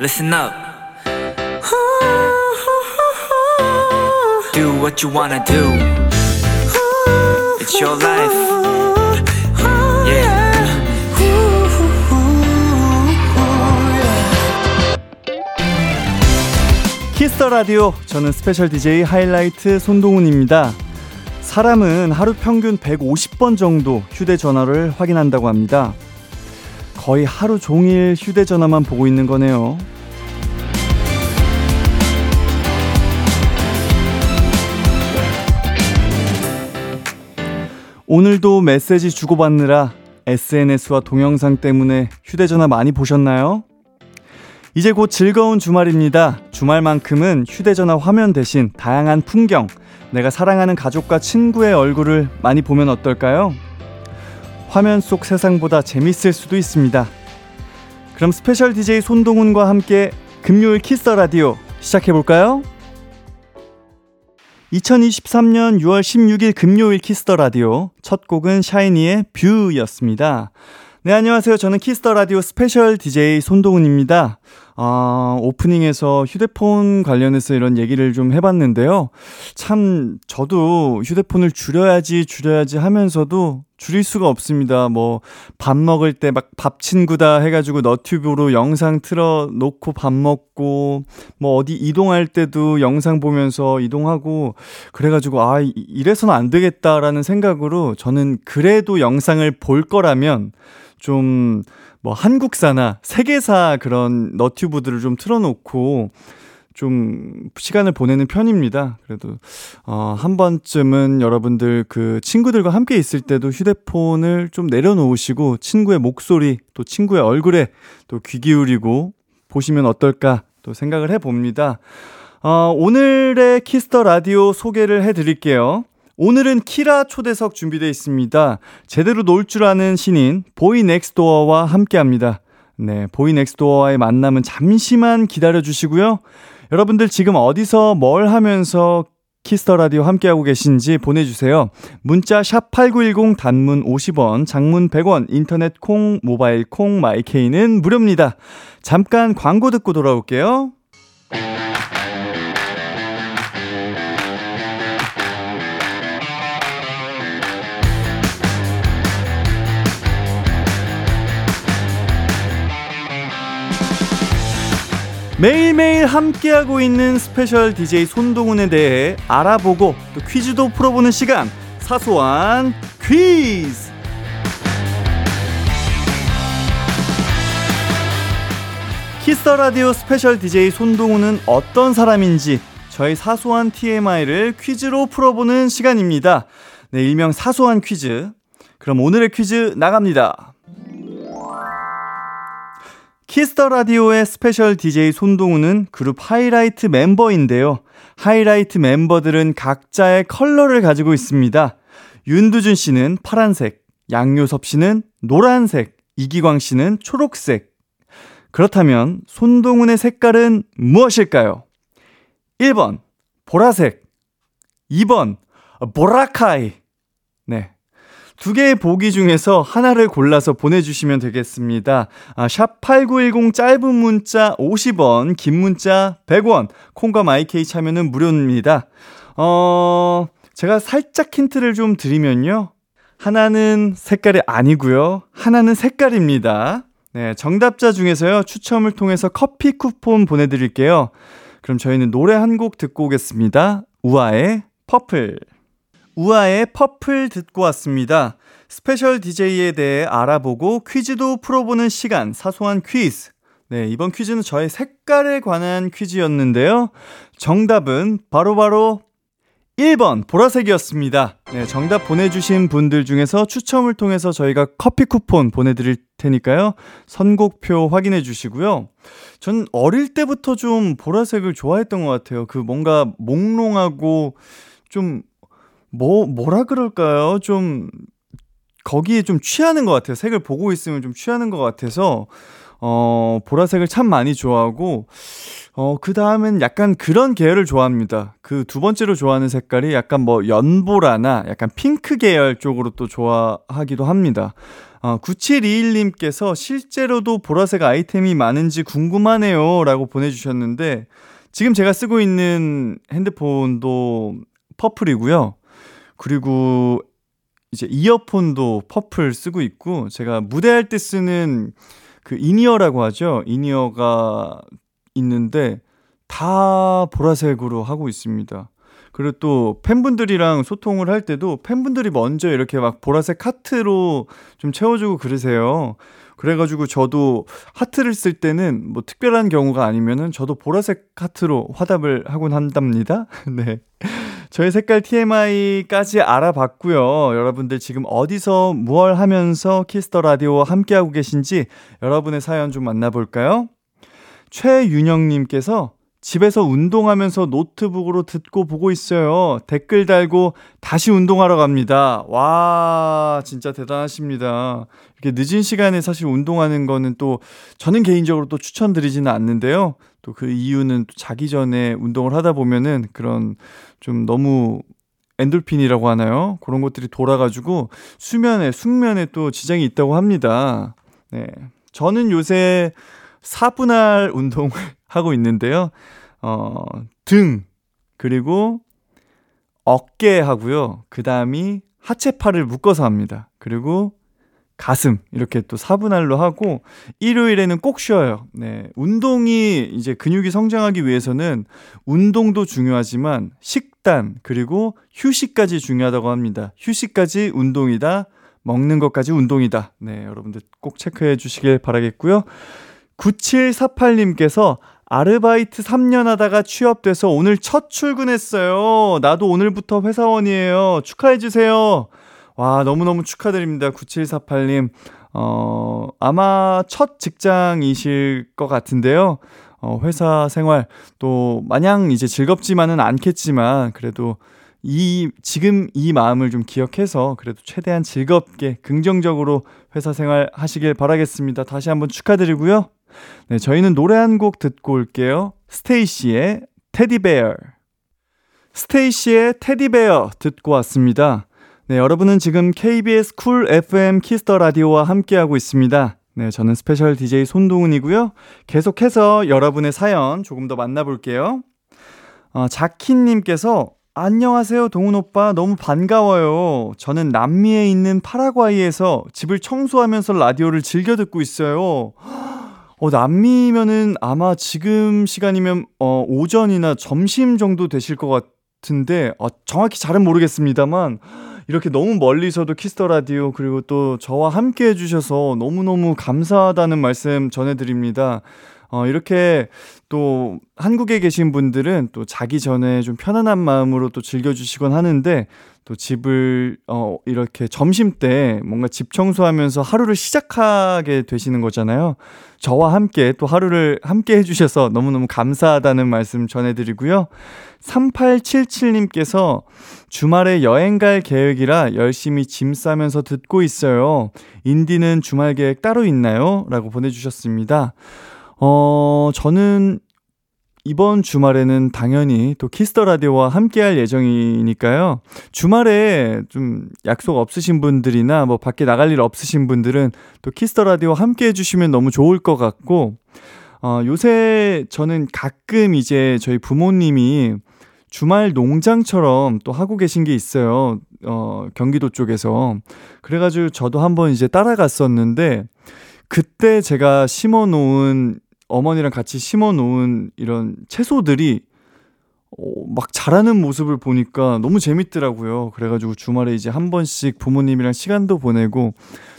listen up. Do what you wanna do. It's your life. Yeah. 키스 더 라디오 저는 special DJ 하이라이트 손동운입니다. 사람은 하루 평균 150번 정도 휴대전화를 확인한다고 합니다. 거의 하루 종일 휴대전화만 보고 있는 거네요. 오늘도 메시지 주고받느라 SNS와 동영상 때문에 휴대전화 많이 보셨나요? 이제 곧 즐거운 주말입니다. 주말만큼은 휴대전화 화면 대신 다양한 풍경, 내가 사랑하는 가족과 친구의 얼굴을 많이 보면 어떨까요? 화면 속 세상보다 재밌을 수도 있습니다. 그럼 special DJ 손동운과 함께 금요일 키스 더 라디오 시작해 볼까요? 2023년 6월 16일 금요일 키스 더 라디오 첫 곡은 샤이니의 View였습니다. 네, 안녕하세요. 저는 키스 더 라디오 special DJ 손동운입니다. 아, 오프닝에서 휴대폰 관련해서 이런 얘기를 좀 해봤는데요. 참, 저도 휴대폰을 줄여야지, 줄여야지 하면서도 줄일 수가 없습니다. 뭐, 밥 먹을 때 막 밥 친구다 해가지고 너튜브로 영상 틀어 놓고 밥 먹고, 뭐, 어디 이동할 때도 영상 보면서 이동하고, 그래가지고, 아, 이래서는 안 되겠다라는 생각으로 저는 그래도 영상을 볼 거라면, 좀, 뭐, 한국사나 세계사 그런 너튜브들을 좀 틀어놓고, 좀 시간을 보내는 편입니다. 그래도 어, 한 번쯤은 여러분들 그 친구들과 함께 있을 때도 휴대폰을 좀 내려놓으시고 친구의 목소리 또 친구의 얼굴에 또 귀 기울이고 보시면 어떨까 또 생각을 해봅니다. 어, 오늘의 키스 더 라디오 소개를 해드릴게요. 오늘은 키라 초대석 준비되어 있습니다. 제대로 놀 줄 아는 신인 BOYNEXTDOOR와 함께 합니다. 네, BOYNEXTDOOR와의 만남은 잠시만 기다려 주시고요. 여러분들 지금 어디서 뭘 하면서 키스 더 라디오 함께하고 계신지 보내주세요. 문자 샵8910 단문 50원, 장문 100원, 인터넷 콩, 모바일 콩, My K는 무료입니다. 잠깐 광고 듣고 돌아올게요. 매일매일 함께하고 있는 special DJ 손동운에 대해 알아보고 또 퀴즈도 풀어보는 시간 사소한 퀴즈 키스 더 라디오 special DJ 손동운은 어떤 사람인지 저희 사소한 TMI를 퀴즈로 풀어보는 시간입니다. 네, 일명 사소한 퀴즈. 그럼 오늘의 퀴즈 나갑니다. 키스 더 라디오의 special DJ 손동운은 그룹 하이라이트 멤버인데요. 하이라이트 멤버들은 각자의 컬러를 가지고 있습니다. 윤두준 씨는 파란색, 양요섭 씨는 노란색, 이기광 씨는 초록색. 그렇다면 손동훈의 색깔은 무엇일까요? 1번 보라색, 2번 보라카이. 네. 두 개의 보기 중에서 하나를 골라서 보내주시면 되겠습니다. 아, 샵8910 짧은 문자 50원, 긴 문자 100원, 콩과 마이케이 참여는 무료입니다. 어, 제가 살짝 힌트를 좀 드리면요. 하나는 색깔이 아니고요. 하나는 색깔입니다. 네, 정답자 중에서요. 추첨을 통해서 커피 쿠폰 보내 드릴게요. 그럼 저희는 노래 한 곡 듣고 오겠습니다. 우아의 Purple. 우아의 Purple 듣고 왔습니다. special DJ에 대해 알아보고 퀴즈도 풀어보는 시간, 사소한 퀴즈. 네, 이번 퀴즈는 저의 색깔에 관한 퀴즈였는데요. 정답은 바로바로 바로 1번 보라색이었습니다. 네, 정답 보내주신 분들 중에서 추첨을 통해서 저희가 커피 쿠폰 보내드릴 테니까요. 선곡표 확인해 주시고요. 전 어릴 때부터 좀 보라색을 좋아했던 것 같아요. 그 뭔가 몽롱하고 좀 뭐, 뭐라 그럴까요? 좀, 거기에 좀 취하는 것 같아요. 색을 보고 있으면 좀 취하는 것 같아서, 어, 보라색을 참 많이 좋아하고, 어, 그 다음엔 약간 그런 계열을 좋아합니다. 그 두 번째로 좋아하는 색깔이 약간 뭐 연보라나 약간 핑크 계열 쪽으로 또 좋아하기도 합니다. 어, 9721님께서 실제로도 보라색 아이템이 많은지 궁금하네요. 라고 보내주셨는데, 지금 제가 쓰고 있는 핸드폰도 purple이고요. 그리고 이제 이어폰도 purple 쓰고 있고, 제가 무대할 때 쓰는 그 in-ear라고 하죠. in-ear가 있는데, 다 보라색으로 하고 있습니다. 그리고 또 팬분들이랑 소통을 할 때도 팬분들이 먼저 이렇게 막 보라색 하트로 좀 채워주고 그러세요. 그래가지고 저도 하트를 쓸 때는 뭐 특별한 경우가 아니면은 저도 보라색 하트로 화답을 하곤 한답니다. 네. 저의 색깔 TMI까지 알아봤고요. 여러분들 지금 어디서 무얼 하면서 키스 더 라디오와 함께하고 계신지 여러분의 사연 좀 만나볼까요? 최윤영님께서 집에서 운동하면서 노트북으로 듣고 보고 있어요. 댓글 달고 다시 운동하러 갑니다. 와, 진짜 대단하십니다. 이렇게 늦은 시간에 사실 운동하는 거는 또 저는 개인적으로 또 추천드리지는 않는데요. 또 그 이유는 또 자기 전에 운동을 하다 보면은 그런 좀 너무 엔돌핀이라고 하나요? 그런 것들이 돌아가지고 수면에, 숙면에 또 지장이 있다고 합니다. 네. 저는 요새 사분할 운동을 하고 있는데요. 어, 등, 그리고 어깨 하고요. 그 다음이 하체팔을 묶어서 합니다. 그리고 가슴 이렇게 또 사분할로 하고 일요일에는 꼭 쉬어요. 네. 운동이 이제 근육이 성장하기 위해서는 운동도 중요하지만 식단 그리고 휴식까지 중요하다고 합니다. 휴식까지 운동이다. 먹는 것까지 운동이다. 네, 여러분들 꼭 체크해 주시길 바라겠고요. 9748님께서 아르바이트 3년 하다가 취업돼서 오늘 첫 출근했어요. 나도 오늘부터 회사원이에요. 축하해주세요. 와, 너무너무 축하드립니다. 9748님. 어, 아마 첫 직장이실 것 같은데요. 어, 회사 생활 또 마냥 이제 즐겁지만은 않겠지만 그래도 이 지금 이 마음을 좀 기억해서 그래도 최대한 즐겁게 긍정적으로 회사 생활 하시길 바라겠습니다. 다시 한번 축하드리고요. 네, 저희는 노래 한 곡 듣고 올게요. 스테이씨의 Teddy Bear. 스테이씨의 Teddy Bear 듣고 왔습니다. 네, 여러분은 지금 KBS Cool FM 키스 더 라디오와 함께하고 있습니다. 네, 저는 special DJ 손동운이고요. 계속해서 여러분의 사연 조금 더 만나볼게요. 어, 자키님께서 안녕하세요, 동운 오빠. 너무 반가워요. 저는 남미에 있는 파라과이에서 집을 청소하면서 라디오를 즐겨 듣고 있어요. 어, 남미면은 아마 지금 시간이면 어, 오전이나 점심 정도 되실 것 같은데 어, 정확히 잘은 모르겠습니다만 이렇게 너무 멀리서도 Kiss the Radio 그리고 또 저와 함께 해주셔서 너무너무 감사하다는 말씀 전해드립니다. 어, 이렇게 또 한국에 계신 분들은 또 자기 전에 좀 편안한 마음으로 또 즐겨주시곤 하는데 또 집을 어 이렇게 점심 때 뭔가 집 청소하면서 하루를 시작하게 되시는 거잖아요. 저와 함께 또 하루를 함께 해주셔서 너무너무 감사하다는 말씀 전해드리고요. 3877님께서 주말에 여행 갈 계획이라 열심히 짐 싸면서 듣고 있어요. 인디는 주말 계획 따로 있나요? 라고 보내주셨습니다. 어, 저는 이번 주말에는 당연히 또 Kiss the Radio와 함께 할 예정이니까요. 주말에 좀 약속 없으신 분들이나 뭐 밖에 나갈 일 없으신 분들은 또 Kiss the Radio 함께 해주시면 너무 좋을 것 같고, 어, 요새 저는 가끔 이제 저희 부모님이 주말 농장처럼 또 하고 계신 게 있어요. 어, 경기도 쪽에서. 그래가지고 저도 한번 이제 따라갔었는데, 그때 제가 심어 놓은 어머니랑 같이 심어 놓은 이런 채소들이 어, 막 자라는 모습을 보니까 너무 재밌더라고요. 그래가지고 주말에 이제 한 번씩 부모님이랑 시간도 보내고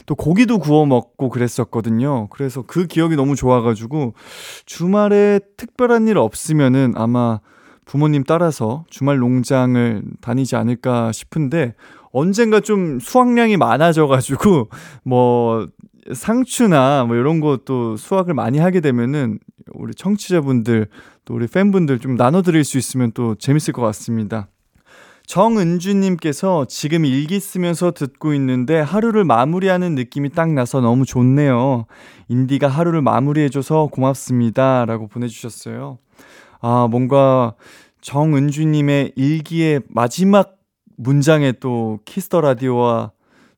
또 고기도 구워 먹고 그랬었거든요. 그래서 그 기억이 너무 좋아가지고 주말에 특별한 일 없으면은 아마 부모님 따라서 주말 농장을 다니지 않을까 싶은데 언젠가 좀 수확량이 많아져가지고 뭐 상추나 뭐 이런 것도 수확을 많이 하게 되면은 우리 청취자분들 또 우리 팬분들 좀 나눠드릴 수 있으면 또 재밌을 것 같습니다. 정은주님께서 지금 일기 쓰면서 듣고 있는데 하루를 마무리하는 느낌이 딱 나서 너무 좋네요. 인디가 하루를 마무리해줘서 고맙습니다. 라고 보내주셨어요. 아, 뭔가 정은주님의 일기의 마지막 문장에 또 Kiss the Radio와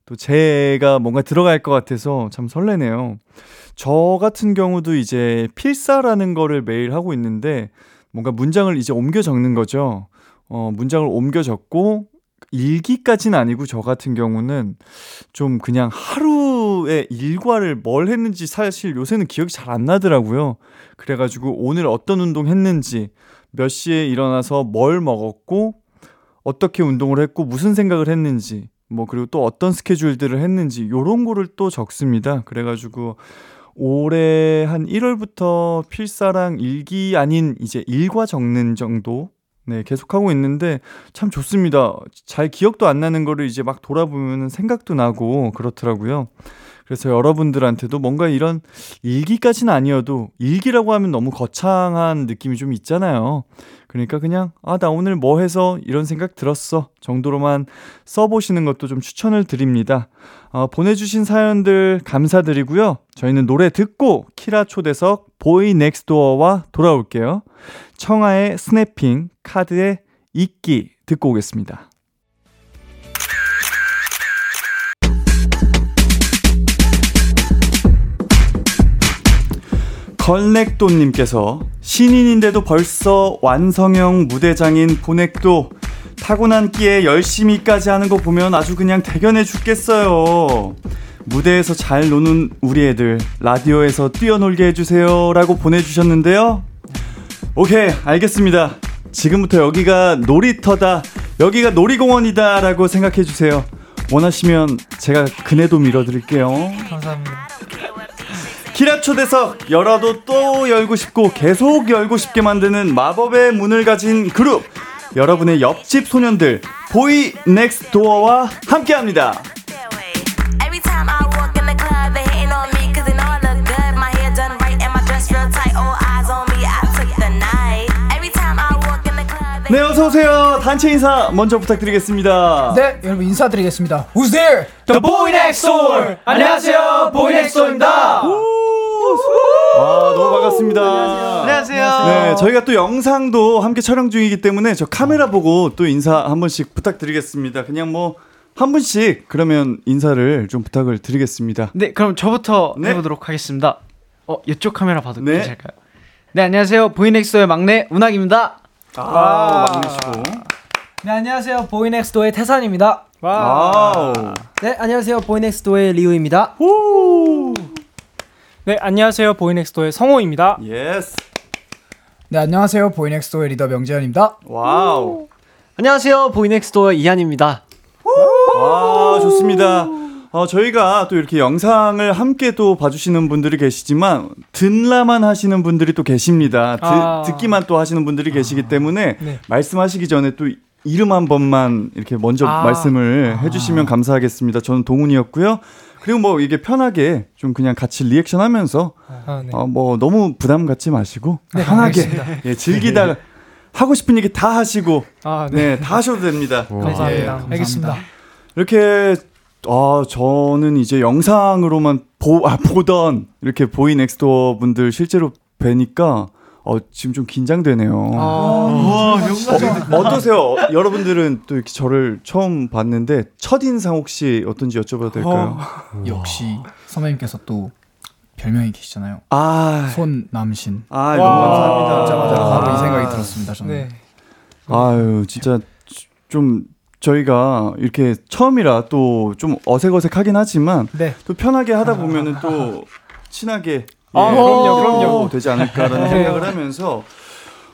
또 제가 뭔가 들어갈 것 같아서 참 설레네요. 저 같은 경우도 이제 필사라는 거를 매일 하고 있는데 뭔가 문장을 이제 옮겨 적는 거죠. 어, 문장을 옮겨 적고 일기까지는 아니고 저 같은 경우는 좀 그냥 하루의 일과를 뭘 했는지 사실 요새는 기억이 잘 안 나더라고요. 그래가지고 오늘 어떤 운동 했는지 몇 시에 일어나서 뭘 먹었고 어떻게 운동을 했고 무슨 생각을 했는지 뭐 그리고 또 어떤 스케줄들을 했는지 요런 거를 또 적습니다. 그래가지고 올해 한 1월부터 필사랑 일기 아닌 이제 일과 적는 정도 네, 계속하고 있는데 참 좋습니다. 잘 기억도 안 나는 거를 이제 막 돌아보면 생각도 나고 그렇더라고요. 그래서 여러분들한테도 뭔가 이런 일기까지는 아니어도 일기라고 하면 너무 거창한 느낌이 좀 있잖아요. 그러니까 그냥 아 나 오늘 뭐 해서 이런 생각 들었어 정도로만 써보시는 것도 좀 추천을 드립니다. 어, 보내주신 사연들 감사드리고요. 저희는 노래 듣고 키라 초대석 BOYNEXTDOOR와 돌아올게요. 청하의 Snapping KARD의 ICKY 듣고 오겠습니다. 걸넥도님께서 신인인데도 벌써 완성형 무대장인 보넥도 타고난 끼에 열심히까지 하는 거 보면 아주 그냥 대견해 죽겠어요. 무대에서 잘 노는 우리 애들 라디오에서 뛰어놀게 해주세요 라고 보내주셨는데요. 오케이 알겠습니다. 지금부터 여기가 놀이터다 여기가 놀이공원이다 라고 생각해 주세요. 원하시면 제가 그네도 밀어드릴게요. 감사합니다. 키라 초대석 열어도 또 열고 싶고 계속 열고 싶게 만드는 마법의 문을 가진 그룹 여러분의 옆집 소년들 BOYNEXTDOOR와 함께합니다. 네 어서 오세요. 단체 인사 먼저 부탁드리겠습니다. 네, 여러분 인사드리겠습니다. Who's there? The Boy Next Door. 안녕하세요, Boy Next Door입니다. 아 너무 반갑습니다. 안녕하세요. 네, 저희가 또 영상도 함께 촬영 중이기 때문에 저 카메라 보고 또 인사 한 번씩 부탁드리겠습니다. 그냥 뭐 한 분씩 그러면 인사를 좀 부탁을 드리겠습니다. 네, 그럼 저부터 네. 해보도록 하겠습니다. 어, 이쪽 카메라 봐도 네. 괜찮을까요? 네, 안녕하세요, 보이넥스의 막내 운학입니다. 아, 막내시고. 네, 안녕하세요. BOYNEXTDOOR의 태산입니다. Wow. 네, 안녕하세요. BOYNEXTDOOR의 리우입니다. 네, 안녕하세요. BOYNEXTDOOR의 성호입니다. Yes. 네, 안녕하세요. BOYNEXTDOOR의 리더 명재현입니다. Wow. 안녕하세요, 보이넥스도의 이한입니다. 와, 좋습니다. 어, 저희가 또 이렇게 영상을 함께 또 봐주시는 분들이 계시지만, 듣라만 하시는 분들이 또 계십니다. 드, 아. 듣기만 또 하시는 분들이 계시기 때문에, 네. 말씀하시기 전에 또 이름 한 번만 이렇게 먼저 아. 말씀을 해주시면 감사하겠습니다. 저는 동훈이었고요. 그리고 뭐 이게 편하게 좀 그냥 같이 리액션 하면서, 아, 네. 어, 뭐 너무 부담 갖지 마시고, 편하게 예, 즐기다 하고 싶은 얘기 다 하시고, 아, 네. 네, 다 하셔도 됩니다. 감사합니다. 알겠습니다. 이렇게 아 저는 이제 영상으로만 보 아, 보던 이렇게 보이 넥스토어 분들 실제로 뵈니까 어 지금 좀 긴장되네요. 아, 어, 어떠세요? 여러분들은 또 이렇게 저를 처음 봤는데 첫 인상 혹시 어떤지 여쭤봐도 될까요? 역시 선배님께서 또 별명이 계시잖아요. 아, 손남신. 아 너무 감사합니다. 바로 이 아. 생각이 들었습니다. 저는. 네. 아유 진짜 좀 저희가 이렇게 처음이라 또 좀 어색어색하긴 하지만 네. 또 편하게 하다 보면은 또 친하게 아, 예, 그럼요, 그럼요. 되지 않을까라는 네. 생각을 하면서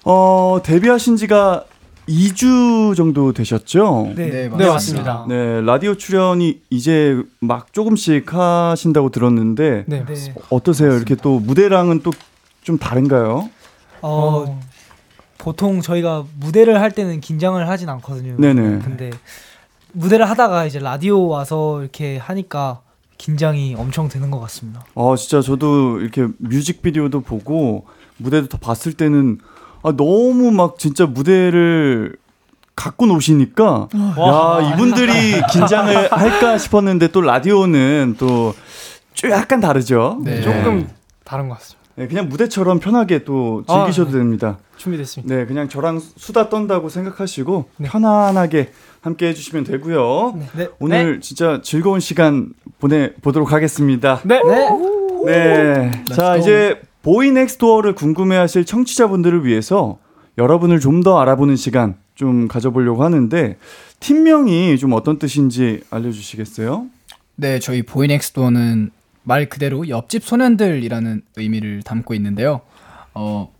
어 데뷔하신 지가 2주 정도 되셨죠? 네, 네, 맞습니다. 맞습니다. 네, 라디오 출연이 이제 막 조금씩 하신다고 들었는데 네. 네. 어떠세요? 이렇게 또 무대랑은 또 좀 다른가요? 어, 보통 저희가 무대를 할 때는 긴장을 하진 않거든요. 네네. 근데 무대를 하다가 이제 라디오 와서 이렇게 하니까 긴장이 엄청 되는 것 같습니다. 아 진짜 저도 이렇게 뮤직비디오도 보고 무대도 다 봤을 때는 아 너무 막 진짜 무대를 갖고 노시니까 야 이분들이 긴장을 할까 싶었는데 또 라디오는 또좀 약간 다르죠. 네. 조금 다른 것 같습니다. 네, 그냥 무대처럼 편하게 또 즐기셔도 아, 네. 됩니다. 준비됐습니다. 네, 그냥 저랑 수다 떤다고 생각하시고 네. 편안하게 함께 해주시면 되고요. 네. 오늘 진짜 즐거운 시간 보내 보도록 하겠습니다. 네. 네. 자, 이제 보이 넥스도어를 궁금해하실 청취자분들을 위해서 여러분을 좀 더 알아보는 시간 좀 가져보려고 하는데 팀명이 좀 어떤 뜻인지 알려주시겠어요? 네, 저희 보이 넥스도어는 말 그대로 옆집 소년들이라는 의미를 담고 있는데요. 어,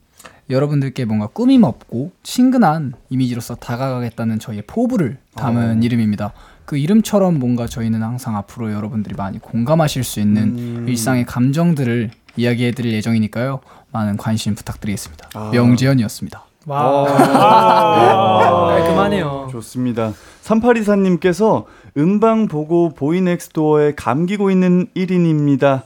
여러분들께 뭔가 꾸밈 없고 친근한 이미지로서 다가가겠다는 저희의 포부를 담은 이름입니다. 그 이름처럼 뭔가 저희는 항상 앞으로 여러분들이 많이 공감하실 수 있는 일상의 감정들을 이야기해드릴 예정이니까요. 많은 관심 부탁드리겠습니다. 아. 명재현이었습니다. 와. 깔끔하네요. 좋습니다. 3824님께서 음방 보고 보이넥스도어에 감기고 있는 1인입니다.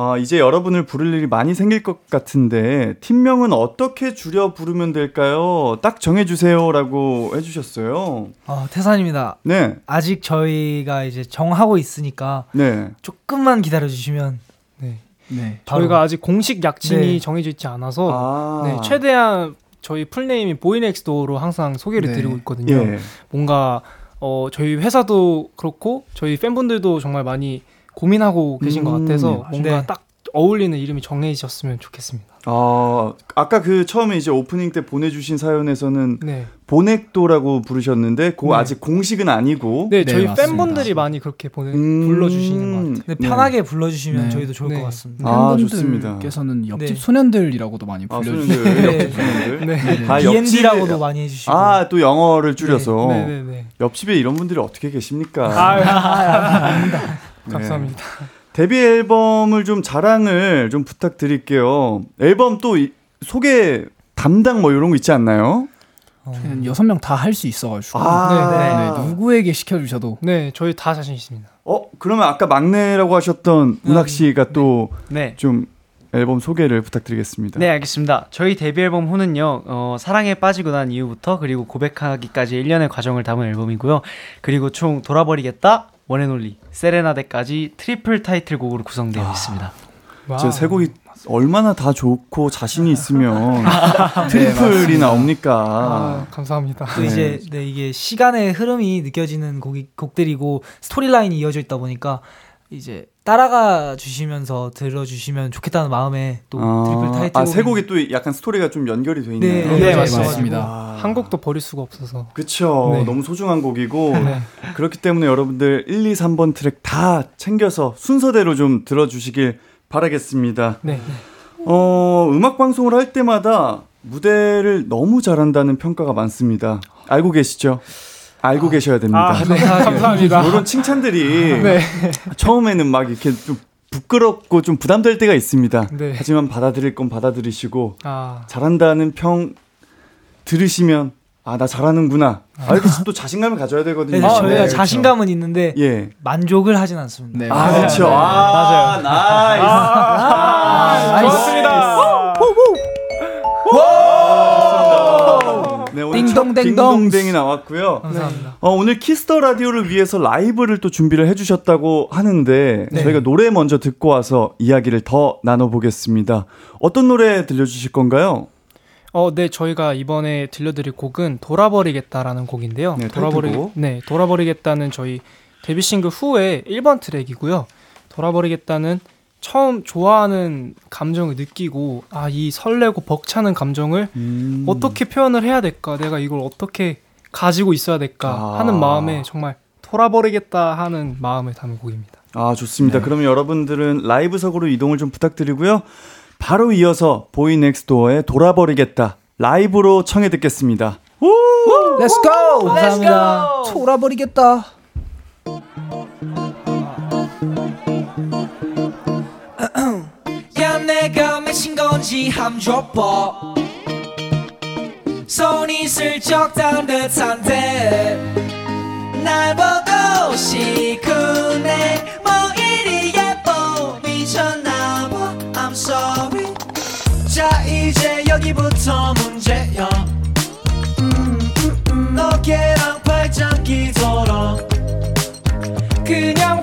어, 이제 여러분을 부를 일이 많이 생길 것 같은데 팀명은 어떻게 줄여 부르면 될까요? 딱 정해주세요라고 해주셨어요. 어, 태산입니다. 네, 아직 저희가 이제 정하고 있으니까 네. 조금만 기다려 주시면 네. 네. 저희가 아직 공식 약칭이 네. 정해져 있지 않아서 아, 네, 최대한 저희 풀네임이 보이넥스도어로 항상 소개를 네. 드리고 있거든요. 예. 뭔가 어, 저희 회사도 그렇고 저희 팬분들도 정말 많이 고민하고 계신 것 음, 같아서 뭔가 네. 딱 어울리는 이름이 정해지셨으면 좋겠습니다. 아, 아까 그 처음에 이제 오프닝 때 보내주신 사연에서는 네, 보넥도라고 부르셨는데, 그거 네. 아직 공식은 아니고. 네, 네, 저희 맞습니다. 팬분들이 많이 그렇게 보내, 음, 불러주시는 것 같아요. 네, 편하게 불러주시면 네. 저희도 좋을 네. 것 같습니다. 아, 좋습니다. 팬분들께서는 옆집 네. 소년들이라고도 많이 아, 소년들, 네. 옆집 소년들. 네, 아, BND라고도 옆집에- 많이 해주시고. 아, 또 영어를 줄여서. 네, 네, 네. 옆집에 이런 분들이 어떻게 계십니까? 아, 네. 감사합니다. 데뷔 앨범을 좀 자랑을 좀 부탁드릴게요. 앨범 또 이- 소개 담당 뭐 이런 거 있지 않나요? 저희는 여섯 명 다 할 수 있어가지고 아, 네, 누구에게 시켜주셔도 네, 저희 다 자신 있습니다. 어, 그러면 아까 막내라고 하셨던 문학 씨가 또 네. 좀 앨범 소개를 부탁드리겠습니다. 네, 알겠습니다. 저희 데뷔 앨범 WHO!는요, 어, 사랑에 빠지고 난 이후부터 그리고 고백하기까지 일련의 과정을 담은 앨범이고요. 그리고 총 돌아버리겠다, One and Only, 세레나데까지 트리플 타이틀곡으로 구성되어 있습니다. 제세 곡이 얼마나 다 좋고 자신이 있으면 트리플이 나옵니까? 아, 감사합니다. 또 이제 네, 이게 시간의 흐름이 느껴지는 곡이, 곡들이고 스토리라인이 이어져 있다 보니까 이제 따라가 주시면서 들어주시면 좋겠다는 마음에 또 트리플 타이틀 아, 세 곡이 또 약간 스토리가 좀 연결이 돼 있네요. 네, 네, 맞습니다. 맞습니다. 아, 한 곡도 버릴 수가 없어서. 그쵸. 네. 너무 소중한 곡이고 네. 그렇기 때문에 여러분들 1, 2, 3번 트랙 다 챙겨서 순서대로 좀 들어주시길 바라겠습니다. 네. 어, 음악 방송을 할 때마다 무대를 너무 잘한다는 평가가 많습니다. 알고 계시죠? 알고 계셔야 됩니다. 아, 네. 감사합니다. 이런 칭찬들이 네. 처음에는 막 이렇게 좀 부끄럽고 좀 부담될 때가 있습니다. 네. 하지만 받아들일 건 받아들이시고 아, 잘한다는 평 들으시면 아 나 잘하는구나. 아 이렇게 또 자신감을 가져야 되거든요. 네, 아, 저희가 네, 자신감은 있는데 예. 만족을 하진 않습니다. 네, 아 맞아요. 그렇죠. 네. 아, Nice. 아, 좋습니다. 네. 첫 딩동댕이 나왔고요. 감사합니다. 어, 오늘 Kiss the Radio를 위해서 라이브를 또 준비를 해주셨다고 하는데 네. 저희가 노래 먼저 듣고 와서 이야기를 더 나눠보겠습니다. 어떤 노래 들려주실 건가요? 어, 네, 저희가 이번에 들려드릴 곡은 돌아버리겠다라는 곡인데요. 네, 돌아버리. 네, 돌아버리겠다는 저희 데뷔 싱글 WHO!의 1번 트랙이고요. 돌아버리겠다는 처음 좋아하는 감정을 느끼고 아, 이 설레고 벅차는 감정을 음. 어떻게 표현을 해야 될까? 내가 이걸 어떻게 가지고 있어야 될까? 아. 하는 마음에 정말 돌아버리겠다 하는 마음을 담은 곡입니다. 아 좋습니다. 그러면 여러분들은 라이브석으로 이동을 좀 부탁드리고요. 바로 이어서 보이 넥스도어의 돌아버리겠다 라이브로 청해 듣겠습니다. Let's go! 감사합니다. 돌아버리겠다. 내가 맺힌 건지 함 줘봐. 손이 슬쩍 닿은 듯한데 날 보고 시큰해. 뭐 이리 예뻐? 미쳤나봐. I'm sorry. 자 이제 여기부터 문제야. 음, 음, 음. 어깨랑 팔짱 끼도록 그냥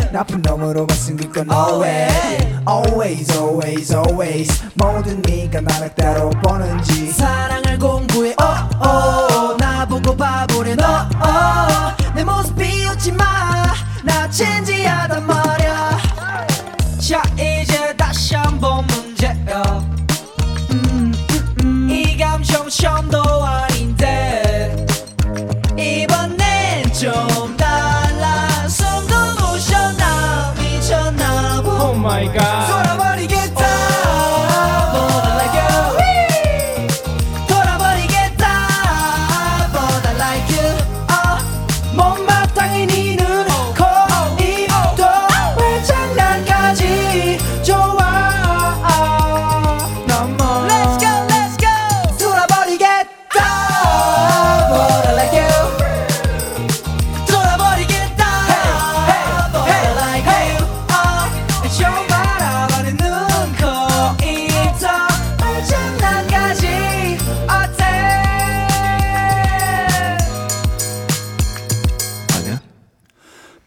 나쁜 놈으로 봤은 no way always always always. 모든 네가 나를 따로 보는지. 사랑을 공부해 oh oh 나보고 바보래 너 oh 내 모습 비웃지 마나 진지하단 말야. 자 이제 다시 한번 문제야 음, 음, 음. 이 감정 처음도 아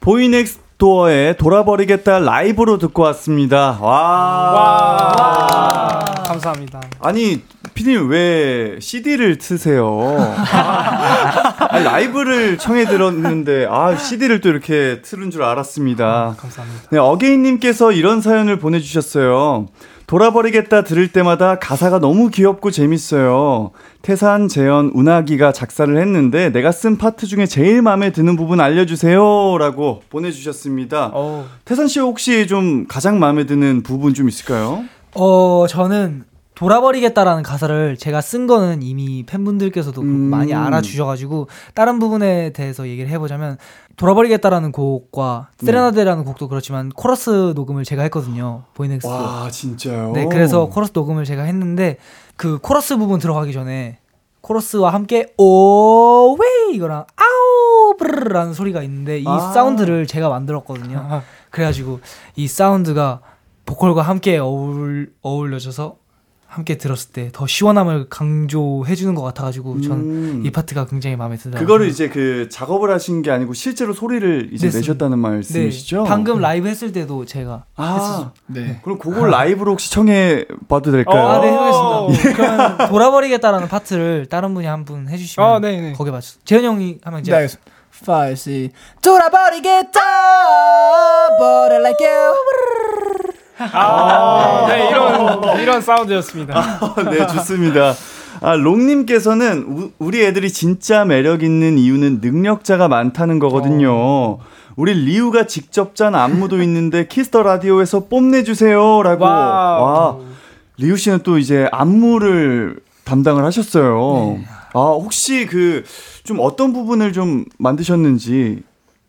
보이넥스도어의 돌아버리겠다 라이브로 듣고 왔습니다. 와. 감사합니다. 아니, 피디님 왜 CD를 트세요? 아니, 라이브를 청해 들었는데, 아, CD를 또 이렇게 틀은 줄 알았습니다. 감사합니다. 네, 어게인님께서 이런 사연을 보내주셨어요. 돌아버리겠다 들을 때마다 가사가 너무 귀엽고 재밌어요. 태산, 재현, 운하기가 작사를 했는데 내가 쓴 파트 중에 제일 마음에 드는 부분 알려주세요. 라고 보내주셨습니다. 어, 태산 씨 혹시 좀 가장 마음에 드는 부분 좀 있을까요? 어, 저는 돌아버리겠다라는 가사를 제가 쓴 거는 이미 팬분들께서도 그 음. 많이 알아주셔가지고 다른 부분에 대해서 얘기를 해보자면 돌아버리겠다라는 곡과 네. 세레나데라는 곡도 그렇지만 코러스 녹음을 제가 했거든요 BOYNEXTDOOR 와, 진짜요? 네 그래서 코러스 녹음을 제가 했는데 그 코러스 부분 들어가기 전에 코러스와 함께 오웨이 이거랑 아우 브르르라는 소리가 있는데 이 아. 사운드를 제가 만들었거든요 그래가지고 이 사운드가 보컬과 함께 어울, 어울려져서 함께 들었을 때 더 시원함을 강조해 주는 것 같아가지고 저는 음. 이 파트가 굉장히 마음에 들어요. 그거를 이제 그 작업을 하신 게 아니고 실제로 소리를 이제 네, 내셨다는 네, 말씀이시죠? 방금 라이브 했을 때도 제가 아, 했었죠. 네. 그럼 그걸 라이브로 혹시 청해 봐도 될까요? 아, 네, 어. 해보겠습니다. 그러면 돌아버리겠다라는 파트를 다른 분이 한 분 해주시면 아, 네, 네. 거기에 맞춰. 재현 형이 하면 이제 네, 알겠습니다. 5, 6. 돌아버리겠다 But I like you 아, 네, 이런, 이런 사운드였습니다. 네, 좋습니다. 아, 롱님께서는 우, 우리 애들이 진짜 매력 있는 이유는 능력자가 많다는 거거든요. 우리 리우가 직접 짠 안무도 있는데 키스 더 라디오에서 뽐내주세요라고. 와우. 와, 리우 씨는 또 이제 안무를 담당을 하셨어요. 아, 혹시 그 좀 어떤 부분을 좀 만드셨는지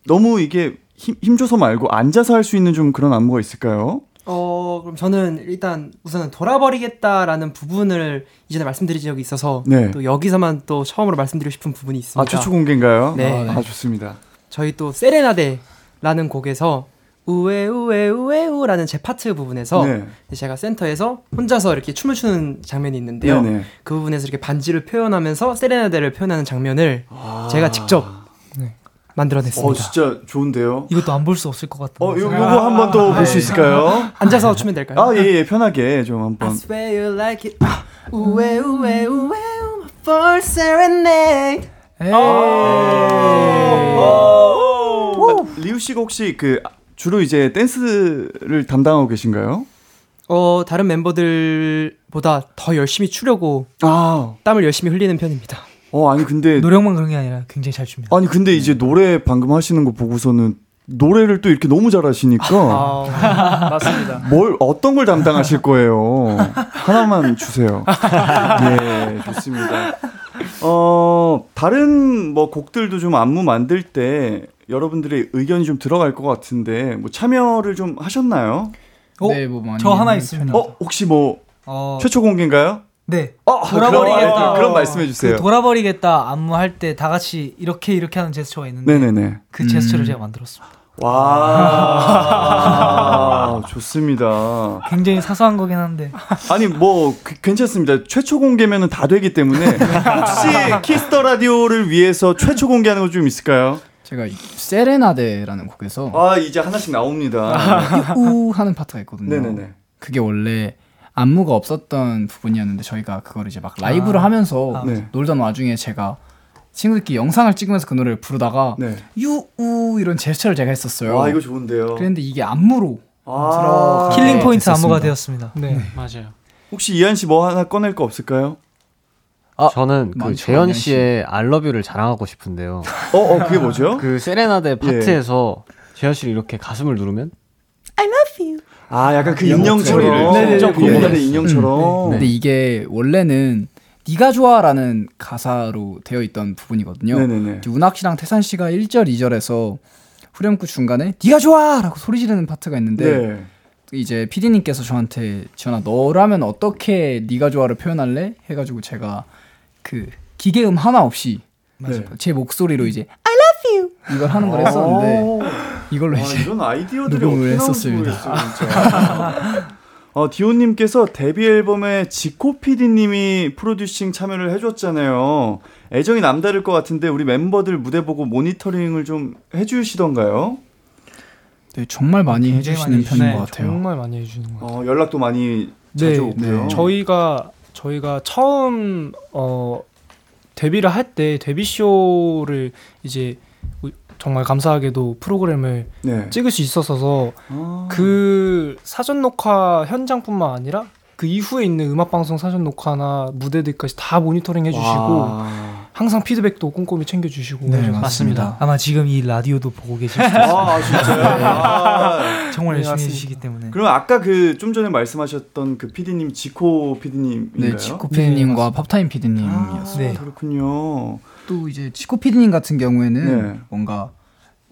너무 이게 힘, 힘줘서 말고 앉아서 할 수 있는 좀 그런 안무가 있을까요? 어, 그럼 저는 일단 우선은 돌아버리겠다라는 부분을 이전에 말씀드린 적이 있어서 네. 또 여기서만 또 처음으로 말씀드리고 싶은 부분이 있습니다. 아, 최초 공개인가요? 네. 아, 좋습니다. 저희 또 세레나데라는 곡에서 우에 우에 우에 우라는 제 파트 부분에서 네. 제가 센터에서 혼자서 이렇게 춤을 추는 장면이 있는데요. 그 부분에서 이렇게 반지를 표현하면서 세레나데를 표현하는 장면을 제가 직접 만들어냈습니다. 어, 진짜 좋은데요? 이것도 안 볼 수 없을 것 같은데. 어, 요, 요거 한번 더 볼수 있을까요? 앉아서 추면 될까요? 아, 예, 예, 편하게 좀 I 한번. swear you like it. 우에 우에 우에 우에 for serenade. 아, 리우 씨가 혹시 그 주로 이제 댄스를 담당하고 계신가요? 어 다른 멤버들보다 더 열심히 추려고 아, 땀을 열심히 흘리는 편입니다. 어, 아니, 근데. 노력만 그런 게 아니라 굉장히 잘 춥니다. 아니, 근데 이제 노래 방금 하시는 거 보고서는 노래를 또 이렇게 너무 잘하시니까. 아, 맞습니다. 뭘, 어떤 걸 담당하실 거예요? 하나만 주세요. 예, 좋습니다. 어, 다른 뭐 곡들도 좀 안무 만들 때 여러분들의 의견이 좀 들어갈 것 같은데, 뭐 참여를 좀 하셨나요? 어? 네, 뭐 많이 저 하나 있습니다. 어, 혹시 뭐, 어, 최초 공개인가요? 네. 어, 돌아버리겠다. 그럼, 그럼 말씀해 주세요. 그 돌아버리겠다 안무 할 때 다 같이 이렇게 이렇게 하는 제스처가 있는데 네네네. 그 제스처를 음. 제가 만들었습니다. 와, 좋습니다. 굉장히 사소한 거긴 한데. 아니 뭐 그- 괜찮습니다. 최초 공개면은 다 되기 때문에 혹시 키스 더 라디오를 위해서 최초 공개하는 거 좀 있을까요? 제가 이 세레나데라는 곡에서 아 이제 하나씩 나옵니다. 우 하는 파트가 있거든요. 네네네. 그게 원래 안무가 없었던 부분이었는데 저희가 그걸 이제 막 라이브를 아. 하면서 아, 네. 놀던 와중에 제가 친구들끼리 영상을 찍으면서 그 노래를 부르다가 네. 유우 이런 제스처를 제가 했었어요. 와 이거 좋은데요. 그랬는데 이게 안무로 아, killing 네, 포인트 됐었습니다. 안무가 되었습니다. 네. 맞아요. 혹시 이한 씨 뭐 하나 꺼낼 거 없을까요? 아, 저는 그 재현 씨의 알러뷰를 자랑하고 싶은데요. 어, 어 그게 뭐죠? 그 세레나데 파트에서 재현 씨를 이렇게 가슴을 누르면 아 약간 그 이런 인형 목소리를 처리를 네네네. 그 옛날에 인형처럼. 근데 이게 원래는 네가 좋아라는 가사로 되어 있던 부분이거든요. 네네네. 운학 씨랑 태산 씨가 1절, 2절에서 후렴구 중간에 네가 좋아라고 소리 지르는 파트가 있는데 네. 이제 PD님께서 저한테 지현아 너라면 어떻게 네가 좋아를 표현할래? 해가지고 제가 그 기계음 하나 없이 네. 제 목소리로 이제 I love you 이걸 하는 걸 했었는데 이걸로 아, 이제 이런 아이디어들이 어떻게 했었습니다. 모르겠어요. 어, 디오님께서 데뷔 앨범에 지코 PD님이 프로듀싱 참여를 해줬잖아요. 애정이 남다를 것 같은데 우리 멤버들 무대 보고 모니터링을 좀 해주시던가요? 네, 정말 많이 해주시는 많이 편인 네, 것 같아요. 정말 많이 해주는 것 같아요. 어, 연락도 많이 네, 자주 오고요. 네. 저희가 저희가 처음 어 데뷔를 할 때 데뷔 쇼를 이제 우- 정말 감사하게도 프로그램을 네. 찍을 수 있었어서 아. 그 사전 녹화 현장뿐만 아니라 그 이후에 있는 음악 방송 사전 녹화나 무대들까지 다 모니터링 해주시고 와. 항상 피드백도 꼼꼼히 챙겨주시고 네, 해줘서 맞습니다. 아마 지금 이 라디오도 보고 계실 수도 아, 진짜요? 아. 정말 네, 열심히 맞습니다. 해주시기 때문에. 그럼 아까 그 좀 전에 말씀하셨던 그 PD님 지코 PD님인가요? 네, 지코 PD님과 팝타임 PD님이었어요. 네. 아, 그렇군요. 또 이제 지코 PD님 같은 경우에는 네. 뭔가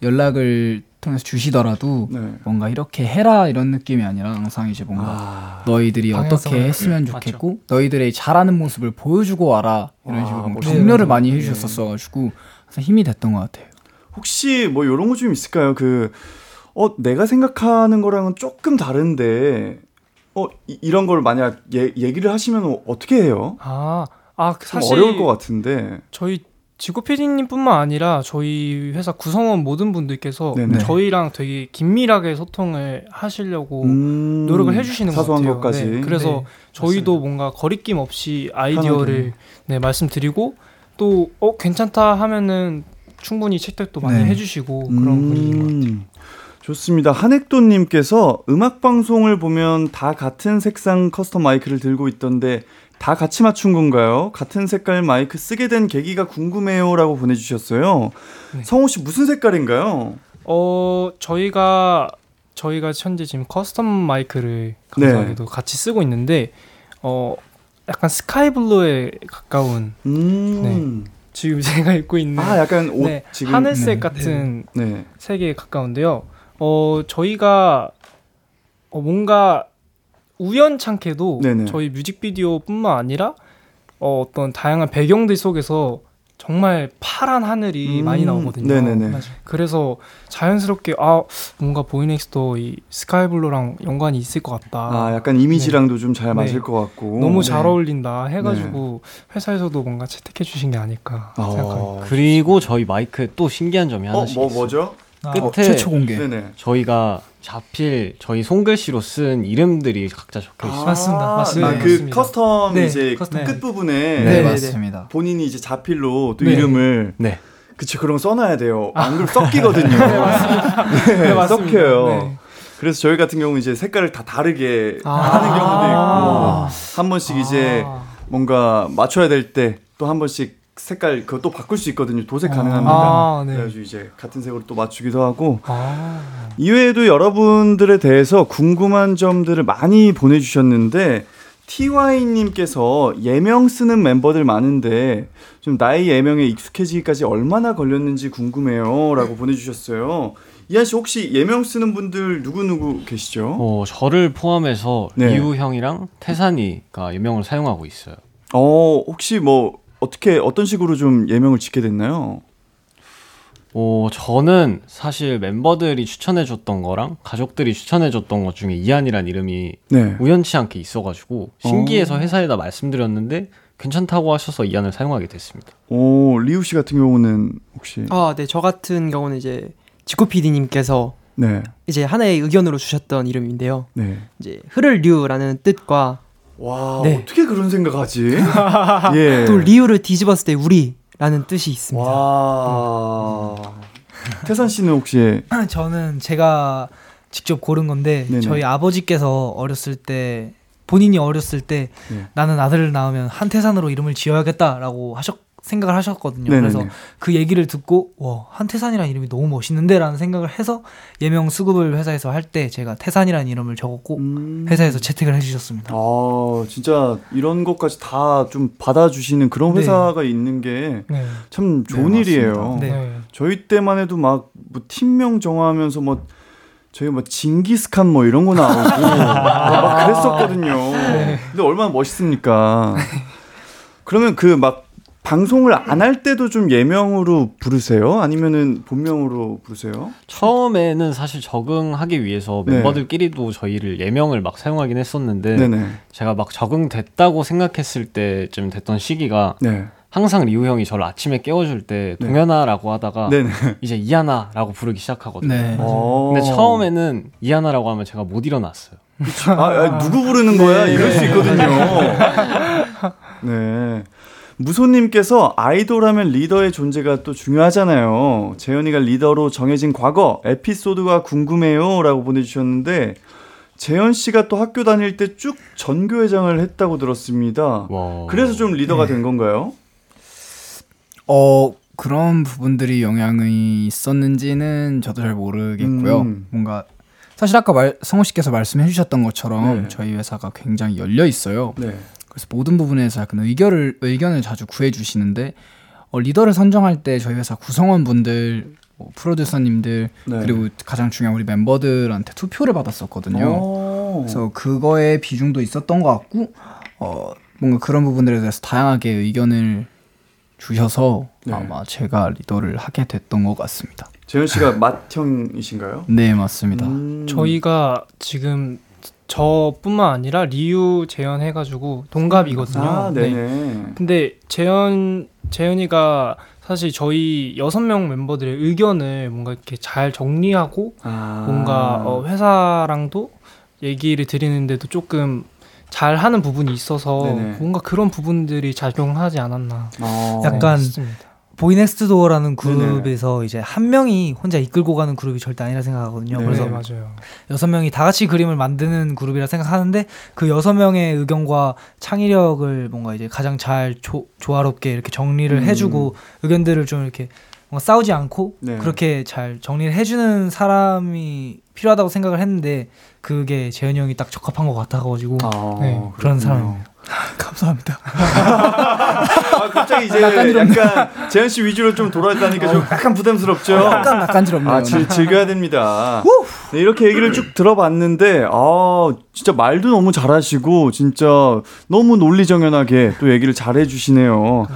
연락을 통해서 주시더라도 네. 뭔가 이렇게 해라 이런 느낌이 아니라 항상 이제 뭔가 아. 너희들이 어떻게 했으면 좋겠고 너희들의 잘하는 모습을 보여주고 와라 이런 와, 식으로 뭔가 멋있네요. 격려를 많이 해주셨었어가지고 항상 힘이 됐던 것 같아요. 혹시 뭐 이런 거 좀 있을까요? 그, 어, 내가 생각하는 거랑은 조금 다른데, 어, 이, 런걸 만약 예, 얘기를 하시면 어떻게 해요? 아, 아좀 사실 어려울 것 같은데. 저희 지구 PD님뿐만 아니라 저희 회사 구성원 모든 분들께서 네네. 저희랑 되게 긴밀하게 소통을 하시려고 음, 노력을 해주시는 것 같아요. 것까지. 네, 그래서 네, 저희도 뭔가 거리낌 없이 아이디어를. 네, 말씀드리고 또 어, 괜찮다 하면은 충분히 채택도 많이 네. 해주시고 그런 분위기인 것 같아요. 음, 좋습니다. 한액도님께서 음악 방송을 보면 다 같은 색상 custom 마이크를 들고 있던데 다 같이 맞춘 건가요? 같은 색깔 마이크 쓰게 된 계기가 궁금해요라고 보내주셨어요. 네. 성호 씨 무슨 색깔인가요? 어 저희가 저희가 현재 지금 custom 마이크를 네. 감사하게도 같이 쓰고 있는데 어 약간 sky blue에 가까운 음, 지금 제가 입고 있는 아 약간 옷 네, 지금 하늘색 네. 같은 네. 색에 가까운데요. 어 저희가 어, 뭔가 우연찮게도 네네. 저희 뮤직비디오뿐만 아니라 어, 어떤 다양한 배경들 속에서 정말 파란 하늘이 음, 많이 나오거든요. 네네네. 그래서 자연스럽게 아 뭔가 보이넥스트도어 이 sky blue랑 연관이 있을 것 같다. 아 약간 이미지랑도 좀 잘 네. 맞을 것 같고 너무 네. 잘 어울린다 해가지고 회사에서도 뭔가 채택해 주신 게 아닐까 아, 생각합니다. 그리고 저희 마이크에 또 신기한 점이 어, 하나씩 뭐 있어요. 뭐죠? 끝에 어, 최초 공개. 네네. 저희가 자필 저희 손글씨로 쓴 이름들이 각자 적혀 있어요. 맞습니다. 맞습니다. 아, 네, 그 맞습니다. 커스텀 네, 이제 custom. 끝 부분에 네, 네, 네. 맞습니다. 본인이 이제 자필로 또 네. 이름을 네. 그치 그런 거 써놔야 돼요. 안 그러면 섞이거든요. 네, 네, 맞습니다. 네. 그래서 저희 같은 경우는 이제 색깔을 다 다르게 아. 하는 경우도 아. 있고 한 번씩 이제 아. 뭔가 맞춰야 될 때 또 한 번씩 색깔 또 바꿀 수 있거든요. 도색 가능합니다. 아, 네. 그래가지고 이제 같은 색으로 또 맞추기도 하고 아. 이외에도 여러분들에 대해서 궁금한 점들을 많이 보내주셨는데 TY님께서 예명 쓰는 멤버들 많은데 좀 나의 예명에 익숙해지기까지 얼마나 걸렸는지 궁금해요라고 보내주셨어요. 이한 씨 혹시 예명 쓰는 분들 누구 누구 계시죠? 어, 저를 포함해서 네. 이우 형이랑 태산이가 예명을 사용하고 있어요. 어 혹시 뭐 어떻게 어떤 식으로 좀 예명을 짓게 됐나요? 어, 저는 사실 멤버들이 추천해줬던 거랑 가족들이 추천해줬던 것 중에 이한이란 이름이 네. 우연치 않게 있어가지고 신기해서 회사에다 말씀드렸는데 괜찮다고 하셔서 이한을 사용하게 됐습니다. 오, 리우 씨 같은 경우는 혹시 아, 네. 저 같은 경우는 이제 지코 PD님께서 네. 이제 하나의 의견으로 주셨던 이름인데요. 네. 이제 흐를 류라는 뜻과 와, 네. 어떻게 그런 생각하지? 예. 또 리우를 뒤집었을 때 우리라는 뜻이 있습니다. 와. 태산 씨는 혹시 저는 제가 직접 고른 건데 네네. 저희 아버지께서 어렸을 때 본인이 어렸을 때 네. 나는 아들을 낳으면 한태산으로 이름을 지어야겠다라고 하셨 생각을 하셨거든요. 네네네. 그래서 그 얘기를 듣고 와 한태산이라는 이름이 너무 멋있는데라는 생각을 해서 예명 수급을 회사에서 할 때 제가 태산이라는 이름을 적었고 음. 회사에서 채택을 해주셨습니다. 아, 진짜 이런 것까지 다 좀 받아주시는 그런 네. 회사가 있는 게 네. 참 좋은 네, 일이에요. 네. 저희 때만 해도 막 뭐 팀명 정하면서 뭐 저희 뭐 징기스칸 뭐 이런 거 나오고 막 그랬었거든요. 근데 얼마나 멋있습니까? 그러면 그 막 방송을 안 할 때도 좀 예명으로 부르세요? 아니면은 본명으로 부르세요? 처음에는 사실 적응하기 위해서 네. 멤버들끼리도 저희를 예명을 막 사용하긴 했었는데 네네. 제가 막 적응됐다고 생각했을 때쯤 됐던 시기가 네. 항상 리우 형이 저를 아침에 깨워줄 때 네. 동현아라고 하다가 네네. 이제 이하나라고 부르기 시작하거든요. 네. 어. 근데 처음에는 이하나라고 하면 제가 못 일어났어요. 아, 아, 누구 부르는 거야? 이럴 수 있거든요. 네. 무소님께서 아이돌 하면 리더의 존재가 또 중요하잖아요. 재현이가 리더로 정해진 과거, 에피소드가 궁금해요. 라고 보내주셨는데, 재현 씨가 또 학교 다닐 때 쭉 전교회장을 했다고 들었습니다. 와. 그래서 좀 리더가 된 건가요? 어 그런 부분들이 영향이 있었는지는 저도 잘 모르겠고요. 음. 뭔가 사실 아까 말, 성우 씨께서 말씀해 주셨던 것처럼 네. 저희 회사가 굉장히 열려 있어요. 네. 그래서 모든 부분에서 약간 의견을 의견을 자주 구해 주시는데 어, 리더를 선정할 때 저희 회사 구성원분들 뭐 프로듀서님들 네. 그리고 가장 중요한 우리 멤버들한테 투표를 받았었거든요. 오. 그래서 그거의 비중도 있었던 것 같고 어 뭔가 그런 부분들에 대해서 다양하게 의견을 주셔서 네. 아마 제가 리더를 하게 됐던 것 같습니다. 재현 씨가 맏형이신가요? 네 맞습니다. 음. 저희가 지금 저뿐만 아니라 리우 재현 해가지고 동갑이거든요. 아, 네. 근데 재현 재현이가 사실 저희 여섯 명 멤버들의 의견을 뭔가 이렇게 잘 정리하고 아. 뭔가 어, 회사랑도 얘기를 드리는데도 조금 잘 하는 부분이 있어서 네네. 뭔가 그런 부분들이 작용하지 않았나. 어. 약간 싶습니다. 보이넥스트도어라는 그룹에서 이제 한 명이 혼자 이끌고 가는 그룹이 절대 아니라 생각하거든요. 네. 그래서 네, 맞아요. 여섯 명이 다 같이 그림을 만드는 그룹이라 생각하는데 그 여섯 명의 의견과 창의력을 뭔가 이제 가장 잘 조, 조화롭게 이렇게 정리를 음. 해주고 의견들을 좀 이렇게 뭔가 싸우지 않고 네. 그렇게 잘 정리를 해주는 사람이 필요하다고 생각을 했는데 그게 재현이 형이 딱 적합한 것 같아가지고 아, 네, 그런. 사람입니다. 감사합니다. 아, 갑자기 이제 약간 재현 씨 위주로 좀 돌아다니까 좀 약간 부담스럽죠. 약간 낯간지럽네요. 아, 즐, 즐겨야 됩니다. 네, 이렇게 얘기를 쭉 들어봤는데, 아, 진짜 말도 너무 잘하시고, 진짜 너무 논리정연하게 또 얘기를 잘해주시네요.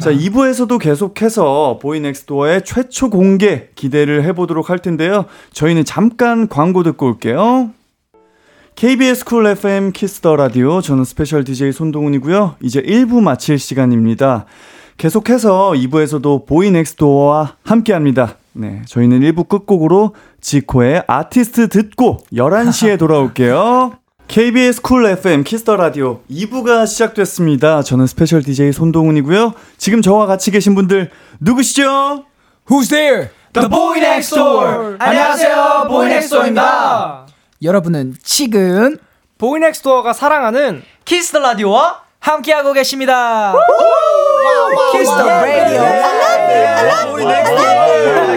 자, 2부에서도 계속해서 보이넥스도어의 최초 공개 기대를 해보도록 할 텐데요. 저희는 잠깐 광고 듣고 올게요. KBS 쿨 FM 키스 더 라디오 저는 special DJ 손동운이고요. 이제 1부 마칠 시간입니다. 계속해서 2부에서도 보이넥스트도어와 함께합니다. 네, 저희는 1부 끝곡으로 지코의 아티스트 듣고 11시에 돌아올게요. KBS 쿨 FM 키스 더 라디오 2부가 시작됐습니다. 저는 special DJ 손동운이고요. 지금 저와 같이 계신 분들 누구시죠? Who's there? The Boy Next Door. 안녕하세요, Boy Next Door입니다. 여러분은 지금 보이넥스트도어가 사랑하는 키스 더 라디오와 함께하고 계십니다. 키스 더 라디오.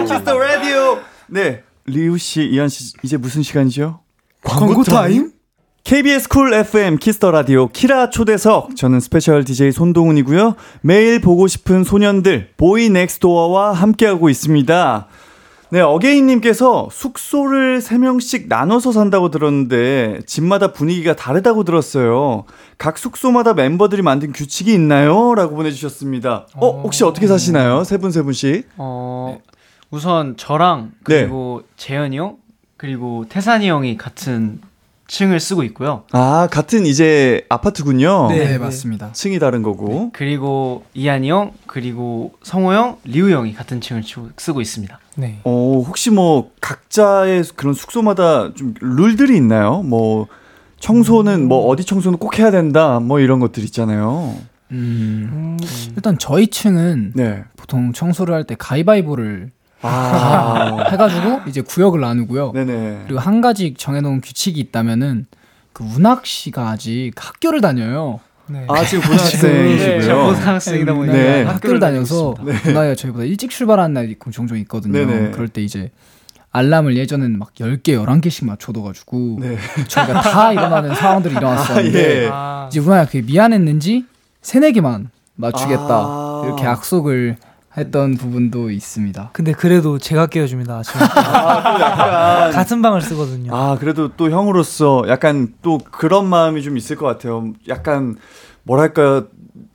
키스 더 라디오. 네, 리우 씨, 이한 씨 이제 무슨 시간이죠? 광고 타임? KBS 쿨 FM 키스 더 라디오 키라 초대석 저는 special DJ 손동운이고요. 매일 보고 싶은 소년들 보이 넥스도어와 함께하고 있습니다. 네, 어게인님께서 숙소를 3명씩 나눠서 산다고 들었는데 집마다 분위기가 다르다고 들었어요. 각 숙소마다 멤버들이 만든 규칙이 있나요? 라고 보내주셨습니다. 어, 혹시 어떻게 사시나요? 세 분 세 분씩? 어, 우선 저랑 네. 그리고 재현이 형 그리고 태산이 형이 같은 층을 쓰고 있고요. 아, 같은 이제 아파트군요. 네, 네. 맞습니다. 층이 다른 거고. 그리고 이한이 형 그리고 성호 형, 리우 형이 같은 층을 쓰고 있습니다. 네. 어, 혹시 뭐 각자의 그런 숙소마다 좀 룰들이 있나요? 뭐 청소는 뭐 어디 청소는 꼭 해야 된다. 뭐 이런 것들 있잖아요. 음, 일단 저희 층은 네. 보통 청소를 할 때 가위바위보를 아. 해가지고 이제 구역을 나누고요. 네네. 그리고 한 가지 정해놓은 규칙이 있다면은 그 운학 씨가 아직 학교를 다녀요. 네. 아, 지금 네, 고등학생이시고요. 고등학생이다 보니까 네. 학교를 다녀서. 네. 운학이가 저희보다 일찍 출발하는 날이 종종 있거든요. 네네. 그럴 때 이제 알람을 예전에는 막 10개, 11개씩 맞춰둬가지고 네. 저희가 다 일어나는 상황들이 일어났었는데 아, 예. 아, 이제 운학이가 그게 미안했는지 세네 개만 맞추겠다 아. 이렇게 약속을 했던 부분도 있습니다. 근데 그래도 제가 깨워줍니다. 아침에. 아, 또 약간 같은 방을 쓰거든요. 아, 그래도 또 형으로서 약간 또 그런 마음이 좀 있을 것 같아요. 약간 뭐랄까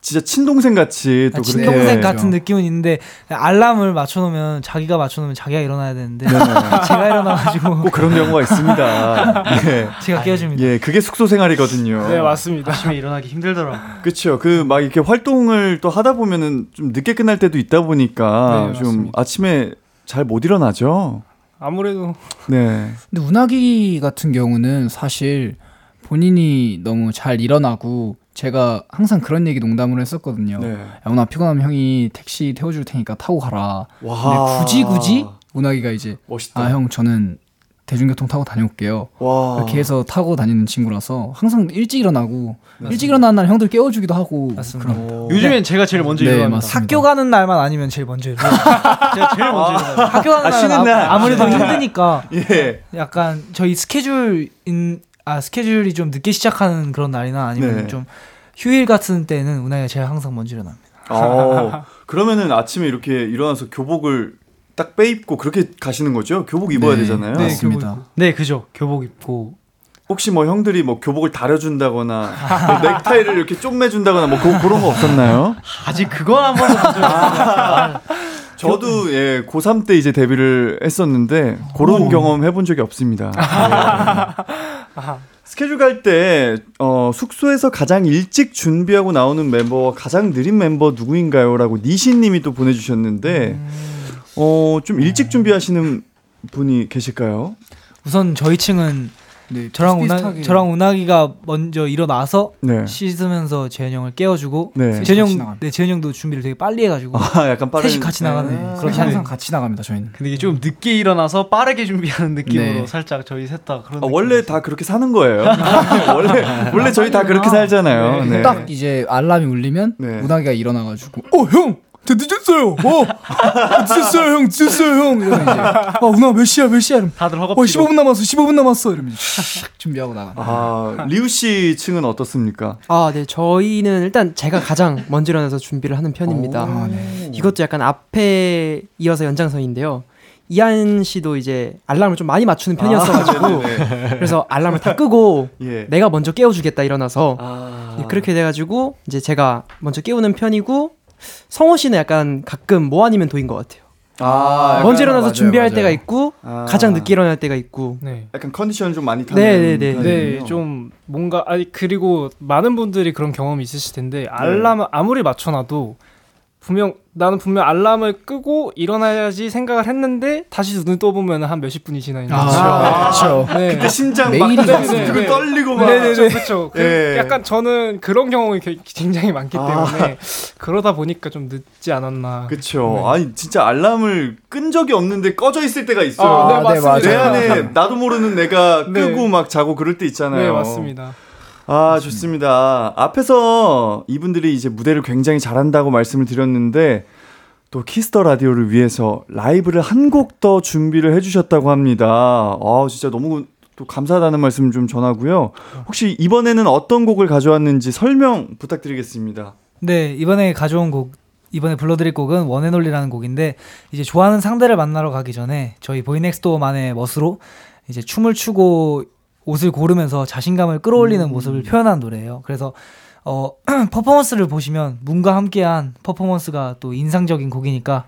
진짜 친동생 같이 또 아, 그렇게 친동생 같은 느낌은 있는데 알람을 맞춰놓으면 자기가 맞춰놓으면 자기가 일어나야 되는데 네네. 제가 일어나가지고 꼭 그런 경우가 있습니다. 예. 제가 깨워줍니다. 예, 그게 숙소 생활이거든요. 네, 맞습니다. 아침에 일어나기 힘들더라고. 그렇죠. 그 막 이렇게 활동을 또 하다 보면은 좀 늦게 끝날 때도 있다 보니까 네, 좀 맞습니다. 아침에 잘 못 일어나죠. 아무래도 네. 근데 운학이 같은 경우는 사실 본인이 너무 잘 일어나고 제가 항상 그런 얘기 농담으로 했었거든요. 네. 야, 운아 피곤하면 형이 택시 태워줄 테니까 타고 가라. 와. 근데 굳이 굳이 운학이가 이제 멋있다. 아형 저는 대중교통 타고 다녀올게요. 와. 이렇게 해서 타고 다니는 친구라서 항상 일찍 일찍 일찍 일어나는 날 형들 깨워주기도 하고 맞습니다. 요즘엔 제가 제일 먼저 네, 일어납니다. 맞습니다. 학교 가는 날만 아니면 제일 먼저 일어나요. 제가 제일 먼저 일어나요. 학교 가는 아, 날 쉬는 날. 아무래도 쉬는 날. 힘드니까 예. 약간 저희 스케줄인 아 스케줄이 좀 늦게 시작하는 그런 날이나 아니면 네. 좀 휴일 같은 때는 운하이가 제일 항상 먼저 일어납니다. 어, 그러면은 아침에 이렇게 일어나서 교복을 딱 빼입고 그렇게 가시는 거죠? 교복 입어야 네, 되잖아요. 네, 맞습니다. 네, 그죠. 교복 입고 혹시 뭐 형들이 뭐 교복을 다려준다거나 뭐 넥타이를 이렇게 쪼매준다거나 뭐 그, 그런 거 없었나요? 아직 그건 한 번도 본 적이 없어요. 저도 예 고3 때 이제 데뷔를 했었는데 그런 경험 해본 적이 없습니다. 예. 스케줄 갈 때 어, 숙소에서 가장 일찍 준비하고 나오는 멤버와 가장 느린 멤버 누구인가요?라고 니신님이 또 보내주셨는데 어, 좀 일찍 준비하시는 분이 계실까요? 우선 저희 층은 네, 저랑 운하. 저랑 운하기가 먼저 일어나서 네. 씻으면서 재현 형을 깨워주고 네. 재현 형. 네 재현 형도 준비를 되게 빨리 해가지고 아, 약간 빠른 셋이 같이 나가네. 네. 그렇게 그렇게 항상 같이 나갑니다 저희는. 근데 이게 좀 늦게 일어나서 빠르게 준비하는 느낌으로 네. 살짝 저희 셋 다 그런 아, 원래 다 그렇게 사는 거예요. 원래 원래 저희 다 그렇게 살잖아요. 네. 딱 이제 알람이 울리면 네. 운하기가 일어나가지고 어 형. 저 늦었어요. 어, 늦었어요, 형. 늦었어요, 형. 이러면 이제, 아, 운하 몇 시야, 몇 시야? 이러면, 다들 어, 허겁지겁 15분 남았어, 15분 남았어. 이러면 샥 준비하고 나가. 아, 리우 씨 층은 어떻습니까? 아, 네. 저희는 일단 제가 가장 먼저 일어나서 준비를 하는 편입니다. 아, 네. 이것도 약간 앞에 이어서 연장선인데요. 이한 씨도 이제 알람을 좀 많이 맞추는 편이었어가지고 아, 네네네. 그래서 알람을 다 끄고 예. 내가 먼저 깨워주겠다 일어나서 아. 네, 그렇게 돼가지고 이제 제가 먼저 깨우는 편이고 성호 씨는 약간 가끔 뭐 아니면 도인 것 같아요. 아, 먼저 일어나서 맞아요, 준비할 맞아요. 때가 있고 아. 가장 늦게 일어날 때가 있고 네. 약간 컨디션 좀 많이 타는 네, 네, 네. 네, 편이군요. 좀 뭔가 아니 그리고 많은 분들이 그런 경험이 있으실 텐데 알람을 아무리 맞춰놔도 분명 나는 분명 알람을 끄고 일어나야지 생각을 했는데 다시 눈을 떠보면 한 몇십 분이 지나 있는 거죠. 아, 그렇죠. 네. 그때 심장 막 네, 네, 네. 떨리고 막 네네네. 그렇죠. 그 예. 약간 저는 그런 경험이 게- 굉장히 많기 아. 때문에 그러다 보니까 좀 늦지 않았나. 그쵸. 네. 아니 진짜 알람을 끈 적이 없는데 꺼져 있을 때가 있어요. 아, 네, 네, 맞습니다. 내 맞아요. 안에 나도 모르는 내가 네. 끄고 막 자고 그럴 때 있잖아요. 네, 맞습니다. 아, 좋습니다. 앞에서 이분들이 이제 무대를 굉장히 잘한다고 말씀을 드렸는데 또 키스 더 라디오를 위해서 라이브를 한 곡 더 준비를 해 주셨다고 합니다. 아, 진짜 너무 또 감사하다는 말씀 좀 전하고요. 혹시 이번에는 어떤 곡을 가져왔는지 설명 부탁드리겠습니다. 네 이번에 가져온 곡 이번에 불러드릴 곡은 원앤올리라는 곡인데 이제 좋아하는 상대를 만나러 가기 전에 저희 보이넥스토어만의 멋으로 이제 춤을 추고 옷을 고르면서 자신감을 끌어올리는 모습을 표현한 노래예요. 그래서 어 퍼포먼스를 보시면 문과 함께한 퍼포먼스가 또 인상적인 곡이니까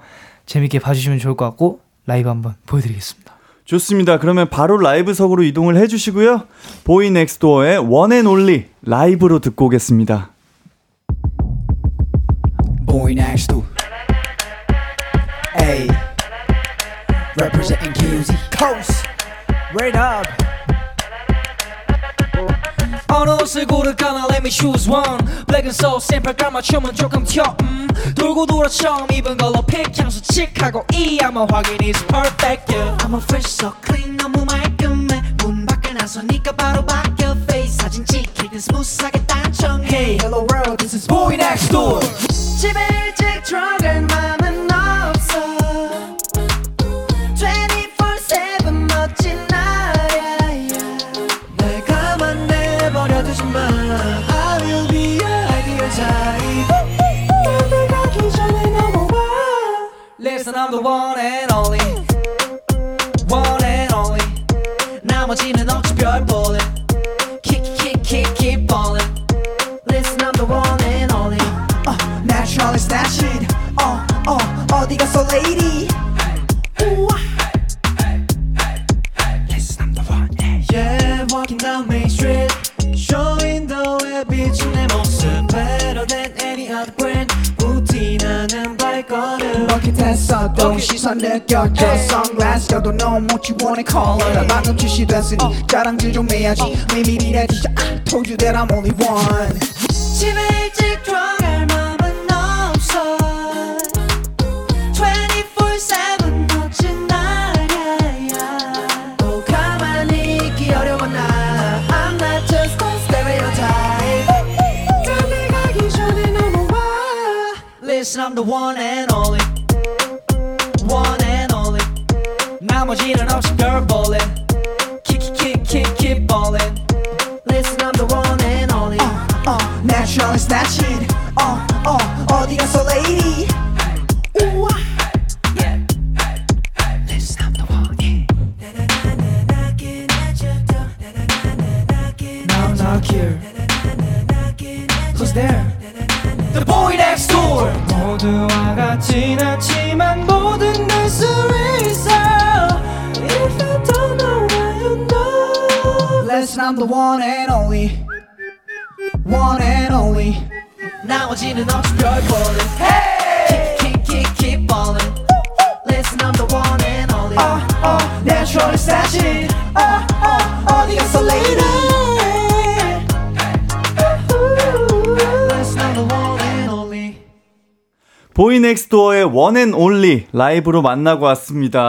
재밌게 봐주시면 좋을 것 같고 라이브 한번 보여드리겠습니다. 좋습니다. 그러면 바로 라이브석으로 이동을 해주시고요. 보이 넥스도어의 원앤올리 라이브로 듣고 오겠습니다. Boy next door. Hey, representing QZ Coast. Right up. 어느 옷을 고를까나 let me choose one Black and soul 샘플 깔맞춤은 조금 튀어 음. 돌고 돌아 처음 입은 걸로 픽 향수 칙하고 이 아마 확인 is perfect yeah. I'm a fresh so clean 너 자랑질 좀 해야지 메밀이라 진짜 I told you that I'm only one know. Listen, I'm the one and only One and only 나머지는 없이 별 볼래. Hey! Keep, keep, keep, keep ballin'. Listen, I'm the one and only. uh, uh, Natural is that shit uh, uh, 어디 갔어, lady? 보이 넥스도어의 원앤 올리 라이브로 만나고 왔습니다.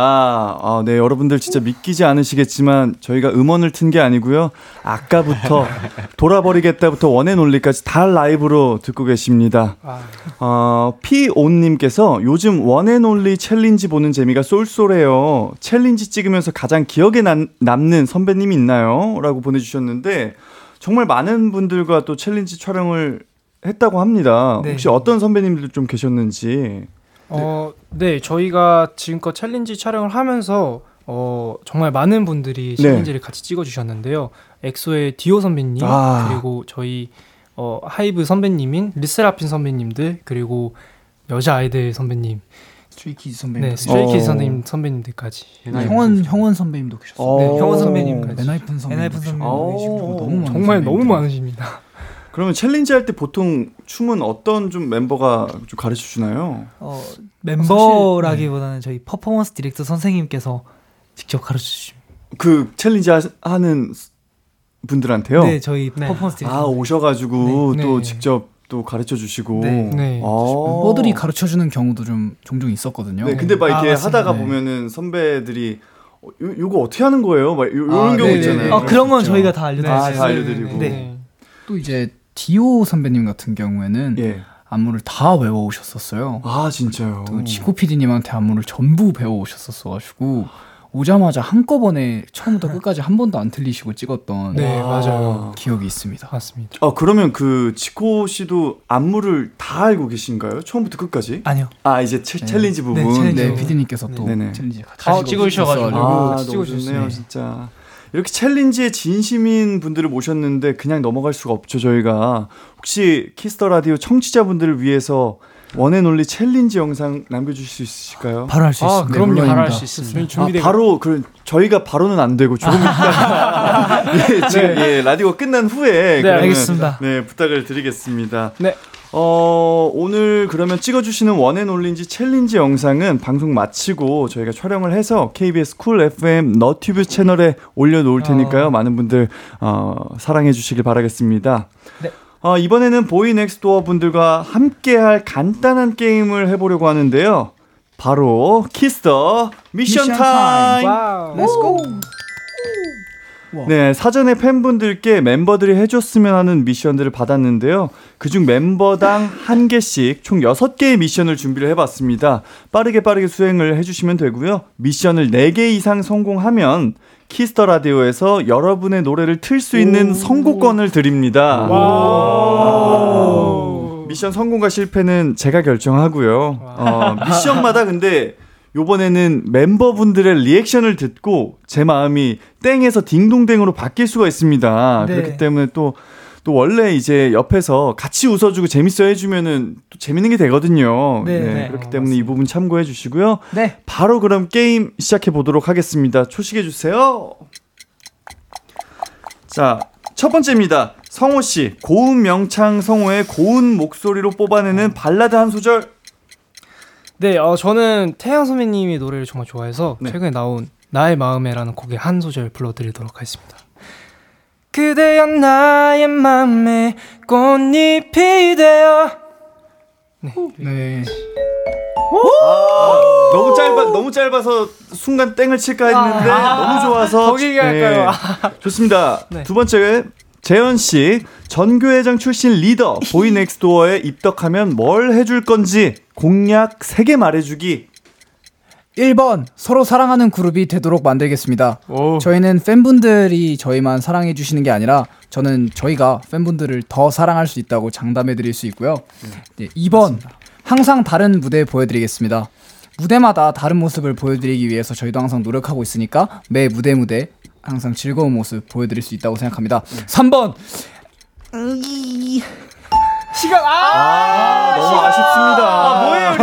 아, 네, 여러분들 진짜 믿기지 않으시겠지만 저희가 음원을 튼 게 아니고요. 아까부터 돌아버리겠다부터 One and Only까지 다 라이브로 듣고 계십니다. 어, 피온님께서 요즘 One and Only 챌린지 보는 재미가 쏠쏠해요. 챌린지 찍으면서 가장 기억에 남, 남는 선배님이 있나요? 라고 보내주셨는데 정말 많은 분들과 또 챌린지 촬영을 했다고 합니다. 네. 혹시 어떤 선배님들 좀 계셨는지. 어, 네, 저희가 지금껏 챌린지 촬영을 하면서 어, 정말 많은 분들이 네. 챌린지를 같이 찍어주셨는데요. 엑소의 디오 선배님, 아. 그리고 저희 어, 하이브 선배님인 르세라핌 선배님들, 그리고 여자 아이들 선배님, 스트레이키즈 선배님. 네, 스트레이키즈 어. 선배님 선배님들까지. 형원 형원 선배님도 계셨어요. 어. 네, 형원 선배님까지. 엔하이픈 선배님. 엔하이픈 선배님 너무 많은 정말 너무 선배님들이. 많으십니다. 그러면 챌린지 할 때 보통 춤은 어떤 좀 멤버가 좀 가르쳐 주나요? 어, 멤버라기보다는 저희 퍼포먼스 디렉터 선생님께서 직접 가르쳐 주십니다. 그 챌린지 하, 하는 분들한테요? 네, 저희 네. 퍼포먼스 디렉터. 아, 오셔가지고 네. 또 네. 직접 또 가르쳐 주시고. 네. 네. 아. 멤버들이 가르쳐 주는 경우도 좀 종종 있었거든요. 네, 근데 막 이렇게 아. 하다가 네. 보면은 선배들이 어, 요, 요거 어떻게 하는 거예요? 막 요, 요런 아, 경우. 있잖아요. 아, 그런 건 진짜. 저희가 다 알려드리죠. 아, 다 알려드리고. 네. 또 이제 디오 선배님 같은 경우에는 예. 안무를 다 외워 오셨었어요. 아, 진짜요. 또 지코 PD님한테 안무를 전부 배워 오셨었어가지고 오자마자 한꺼번에 처음부터 끝까지 한 번도 안 틀리시고 찍었던 네, 맞아요. 기억이 있습니다. 맞습니다. 아, 그러면 그 지코 씨도 안무를 다 알고 계신가요? 처음부터 끝까지? 아니요. 아, 이제 채, 네. 챌린지 부분. 네, 챌린지. 네, PD님께서 또 네네. 챌린지 같이 다 찍으셔가지고. 아, 너무 찍어주셨어요. 좋네요, 진짜. 이렇게 챌린지에 진심인 분들을 모셨는데 그냥 넘어갈 수가 없죠, 저희가. 혹시 키스터 라디오 청취자분들을 위해서 One and Only 챌린지 영상 남겨주실 수 있으실까요? 바로 할수 아, 있습니다. 그럼요. 물론입니다. 바로 할 수 있습니다. 아. 바로 그 저희가 바로는 안 되고 조금 이따 예, 지금 예, 라디오 끝난 후에 그러면, 알겠습니다. 네 부탁을 드리겠습니다. 네. 어 오늘 그러면 찍어주시는 One and Only 챌린지 영상은 방송 마치고 저희가 촬영을 해서 KBS 쿨 FM 너튜브 채널에 올려놓을 테니까요. 많은 분들 어, 사랑해 주시길 바라겠습니다. 네. 어, 이번에는 보이넥스트도어 분들과 함께할 간단한 게임을 해보려고 하는데요. 바로 키스터 미션, 미션 타임. 타임. Wow. Let's go. 네, 사전에 팬분들께 멤버들이 해줬으면 하는 미션들을 받았는데요. 그중 멤버당 한 개씩 총 6개의 미션을 준비를 해봤습니다. 빠르게 빠르게 수행을 해주시면 되고요. 미션을 4개 이상 성공하면 키스터 라디오에서 여러분의 노래를 틀 수 있는 선곡권을 드립니다. 미션 성공과 실패는 제가 결정하고요. 어, 미션마다 근데 요번에는 멤버분들의 리액션을 듣고 제 마음이 땡에서 딩동댕으로 바뀔 수가 있습니다. 네. 그렇기 때문에 또, 또 원래 이제 옆에서 같이 웃어주고 재밌어 해주면은 또 재밌는 게 되거든요. 네. 네, 네. 그렇기 때문에 이 부분 참고해 주시고요. 네. 바로 그럼 게임 시작해 보도록 하겠습니다. 초 시작해 주세요. 자, 첫 번째입니다. 성호 씨, 고음 명창 성호의 고운 목소리로 뽑아내는 발라드 한 소절. 네, 어, 저는 태양 선배님의 노래를 정말 좋아해서 네. 최근에 나온 나의 마음에라는 곡의 한 소절 불러드리도록 하겠습니다. 그대여 나의 맘에 꽃잎이 되어 네. 아, 너무 짧아 너무 짧아서 순간 땡을 칠까 했는데 너무 좋아서 거기 갈까요? 좋습니다. 네. 두 번째 재현 씨 전교회장 출신 리더 보이넥스도어에 입덕하면 뭘 해줄 건지 공약 3개 말해주기. 1번 서로 사랑하는 그룹이 되도록 만들겠습니다. 저희는 팬분들이 저희만 사랑해 주시는 게 아니라 저는 저희가 팬분들을 더 사랑할 수 있다고 장담해 드릴 수 있고요. 네, 2번 항상 다른 무대 보여드리겠습니다. 무대마다 다른 모습을 보여드리기 위해서 저희도 항상 노력하고 있으니까 매 무대 무대 항상 즐거운 모습 보여드릴 수 있다고 생각합니다. 3번 시간 아, 아, 너무 아쉽습니다. 뭐예요,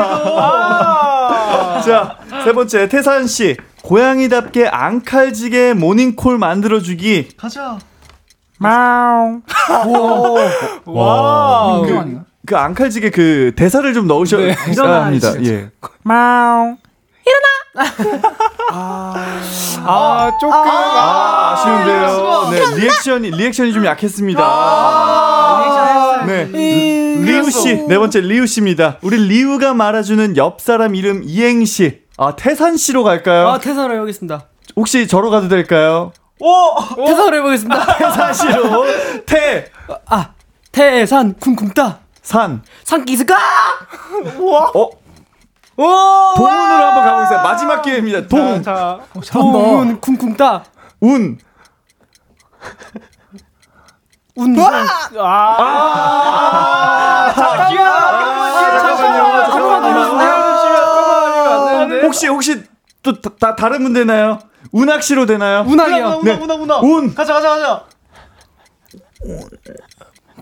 자, 세 번째 태산 씨 고양이답게 앙칼지게 모닝콜 만들어 주기. 가자. 마우. 와, 이거 그, 아닌가? 그 앙칼지게 그 대사를 좀 넣으셔야 합니다. 예. 마우. 아 조금 아, 아쉬운데요. 네, 리액션이 리액션이 좀 약했습니다. 네, 리우 씨, 네 번째 리우 씨입니다. 우리 리우가 말아주는 옆 사람 이름 이행시. 아, 태산 씨로 갈까요? 아 태산을 해보겠습니다. 혹시 저로 가도 될까요? 태산을 해보겠습니다. 태산 씨로 태, 아 태산 쿵쿵 따 산. 산기스가 어, 동운으로 한번 가보겠습니다. 마지막 기회입니다. 동, 자, 동운 쿵쿵 따 운. 운동 아, 혹시 혹시 또 다, 다른 분 되나요? 운학 씨로 되나요? 운학이요. 네. 운아 운아 운. 가자 가자 가자.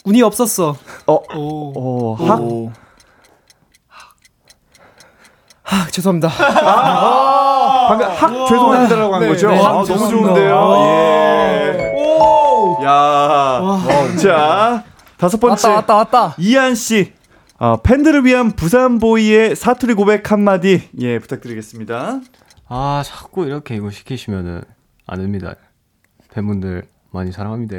운이 없었어. 어, 어, 학. 아 죄송합니다. 방금 학 죄송합니다라고 한 거죠? 네, 아, 학 너무. 좋은데요. 예. 야. 자, 다섯 번째. 왔다 왔다 왔다. 이한 씨. 어, 팬들을 위한 부산 보이의 사투리 고백 한마디 예 부탁드리겠습니다. 아 자꾸 이렇게 이거 시키시면은 안 됩니다. 팬분들 많이 사랑합니다.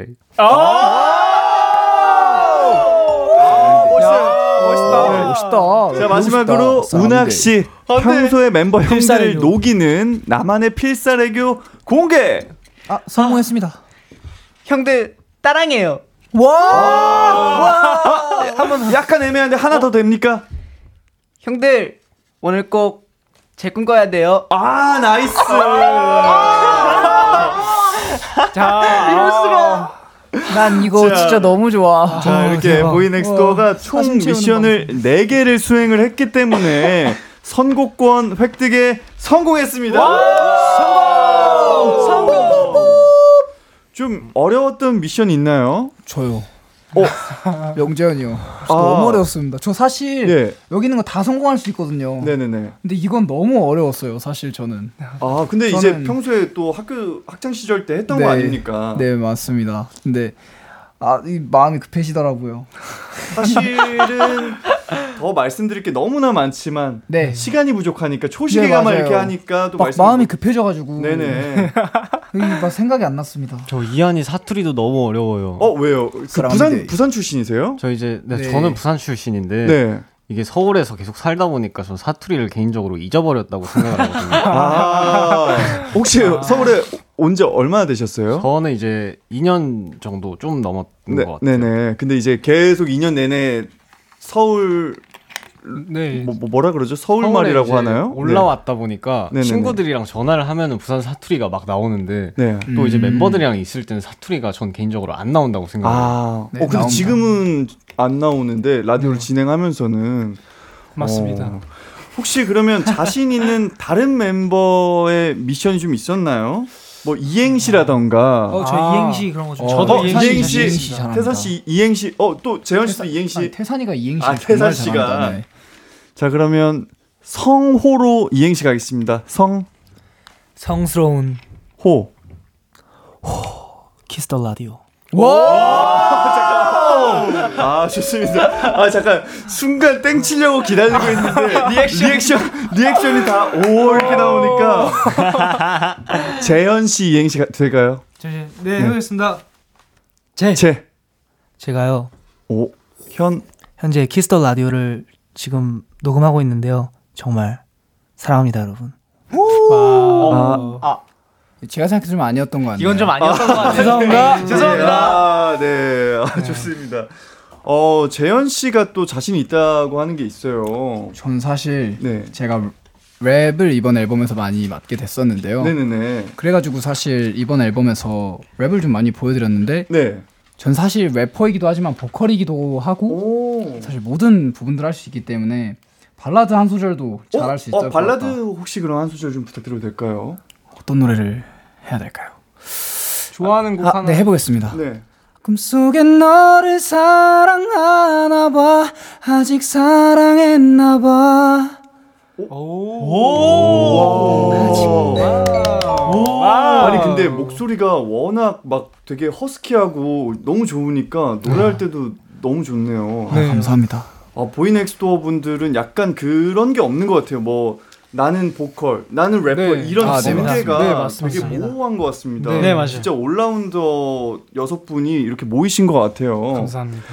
멋있어요. 멋있다. 자 마지막으로 운학 씨 평소에 멤버 형들을. 녹이는 나만의 필살애교 공개. 아 성공했습니다. 형들 따랑해요. 한번 약간 애매한데 하나 더 됩니까? 형들 오늘 꼭 제 꿈 꿔야 돼요. 아 nice. 난 이거 자. 진짜 너무 좋아. 자 이렇게 대박. 보이넥스트도어가 총 사심 채우는 미션을 4개를 수행을 했기 때문에 선곡권 획득에 성공했습니다. 좀 어려웠던 미션 있나요? 저요. 명재현이요. 저 아. 너무 어려웠습니다. 저 사실 예. 여기 있는 거 다 성공할 수 있거든요. 네네네. 근데 이건 너무 어려웠어요. 사실 저는. 아 근데 이제 저는- 평소에 또 학교 학창 시절 때 했던 네. 거 아닙니까? 네 맞습니다. 근데 아, 이 마음이 급해지더라고요. 사실은 더 말씀드릴 게 너무나 많지만 네. 시간이 부족하니까 네, 초시계가만 맞아요. 이렇게 하니까 또 마음이 급해져가지고. 네네. 이막 생각이 안 났습니다. 저 이한이 사투리도 너무 어려워요. 어 왜요? 그 부산 사랑합니다. 부산 출신이세요? 저 이제 네, 네. 저는 부산 출신인데 네. 이게 서울에서 계속 살다 보니까 전 사투리를 개인적으로 잊어버렸다고 생각을 하거든요. 아 혹시 서울에 온 지 얼마나 되셨어요? 저는 이제 2년 정도 좀 넘었던 네, 것 같아요. 네네. 근데 이제 계속 2년 내내 서울 네. 뭐, 뭐 뭐라 그러죠? 서울말이라고 이제 하나요? 올라왔다 보니까 네네네. 친구들이랑 전화를 하면은 부산 사투리가 막 나오는데 네. 또 이제 음. 멤버들이랑 있을 때는 사투리가 전 개인적으로 안 나온다고 생각해요. 아, 네, 어 근데 나옵니다. 지금은 안 나오는데 라디오를 진행하면서는 맞습니다. 어, 혹시 그러면 자신 있는 다른 멤버의 미션이 좀 있었나요? 뭐 이행시라던가 어, 저 아. 이행시 그런 거 좀. 어, 저도 어, 이행시. 태산 씨 이행시 어 또 재현 씨도 이행시 아니, 태산이가 이행시 아, 태산 씨가. 네. 자 그러면 성호로 이행시 가겠습니다. 성호 성스러운. 키스터 라디오. 아 좋습니다. 아 잠깐. 순간 땡 치려고 기다리고 있는데 리액션. 리액션 리액션이 다 오 이렇게 나오니까. 재현 씨 이행시 가- 될까요? 잠시 네, 해보겠습니다. 제. 제가요. 오, 현, 현재 키스터 라디오를 지금 녹음하고 있는데요. 정말 사랑합니다, 여러분. 아, 제가 생각했을 때 아니었던 거 같네요. 이건 좀 아니었던 것 같아요. 죄송합니다. 죄송합니다. 아, 네. 아, 좋습니다. 어, 재현 씨가 또 자신 있다고 하는 게 있어요. 전 사실 네. 제가 랩을 이번 앨범에서 많이 맡게 됐었는데요. 네네네. 그래가지고 사실 이번 앨범에서 랩을 좀 많이 보여드렸는데 네. 전 사실 래퍼이기도 하지만 보컬이기도 하고 오. 사실 모든 부분들 할 수 있기 때문에 발라드 한 소절도 잘할 수 있을 어, 것 발라드 같다. 혹시 그럼 한 소절 좀 부탁드려도 될까요? 어떤 노래를 해야 될까요? 좋아하는 곡 아, 하나. 네 해보겠습니다. 네. 꿈속에 너를 사랑하나 봐 아직 사랑했나 봐 오. 아니 근데 목소리가 워낙 막 되게 허스키하고 너무 좋으니까 노래할 때도 너무 좋네요. 아, 감사합니다. 아, 보이넥스도어 분들은 약간 그런 게 없는 것 같아요. 뭐 나는 보컬, 나는 래퍼 네. 이런 아, 네, 전개가. 네, 맞습니다. 되게 모호한 것 같습니다. 네, 네, 맞아요. 진짜 올라운더 여섯 분이 이렇게 모이신 것 같아요. 감사합니다.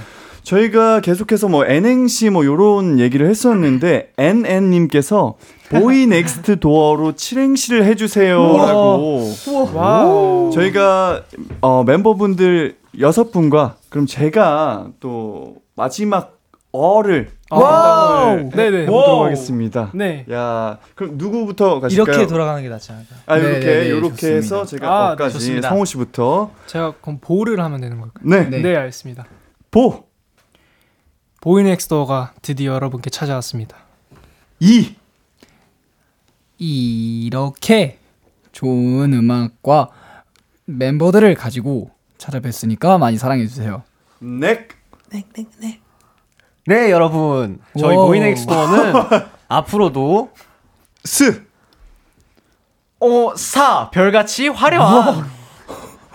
저희가 계속해서 뭐 N행시 뭐 요런 얘기를 했었는데 NN님께서 보이 넥스트 도어로 칠행시를 해 주세요라고 와우. 저희가 어, 멤버분들 여섯 분과 그럼 제가 또 마지막 어를 담당을 네네. 해보도록 하겠습니다. 네. 야 그럼 누구부터 가실까요? 이렇게 돌아가는 게 낫지 않을까? 아 이렇게 네, 네, 네, 이렇게 좋습니다. 해서 제가 아, 네, 어까지 좋습니다. 성호 씨부터 제가 그럼 보를 하면 되는 걸까요? 네, 네. 네, 알겠습니다. 보 보이넥스트도어가 드디어 여러분께 찾아왔습니다. 이 이렇게 좋은 음악과 멤버들을 가지고 찾아뵀으니까 많이 사랑해 주세요. 넥 네, 여러분. 저희 와우. 보이넥스트도어는 앞으로도 스. 어, 사. 별같이 화려한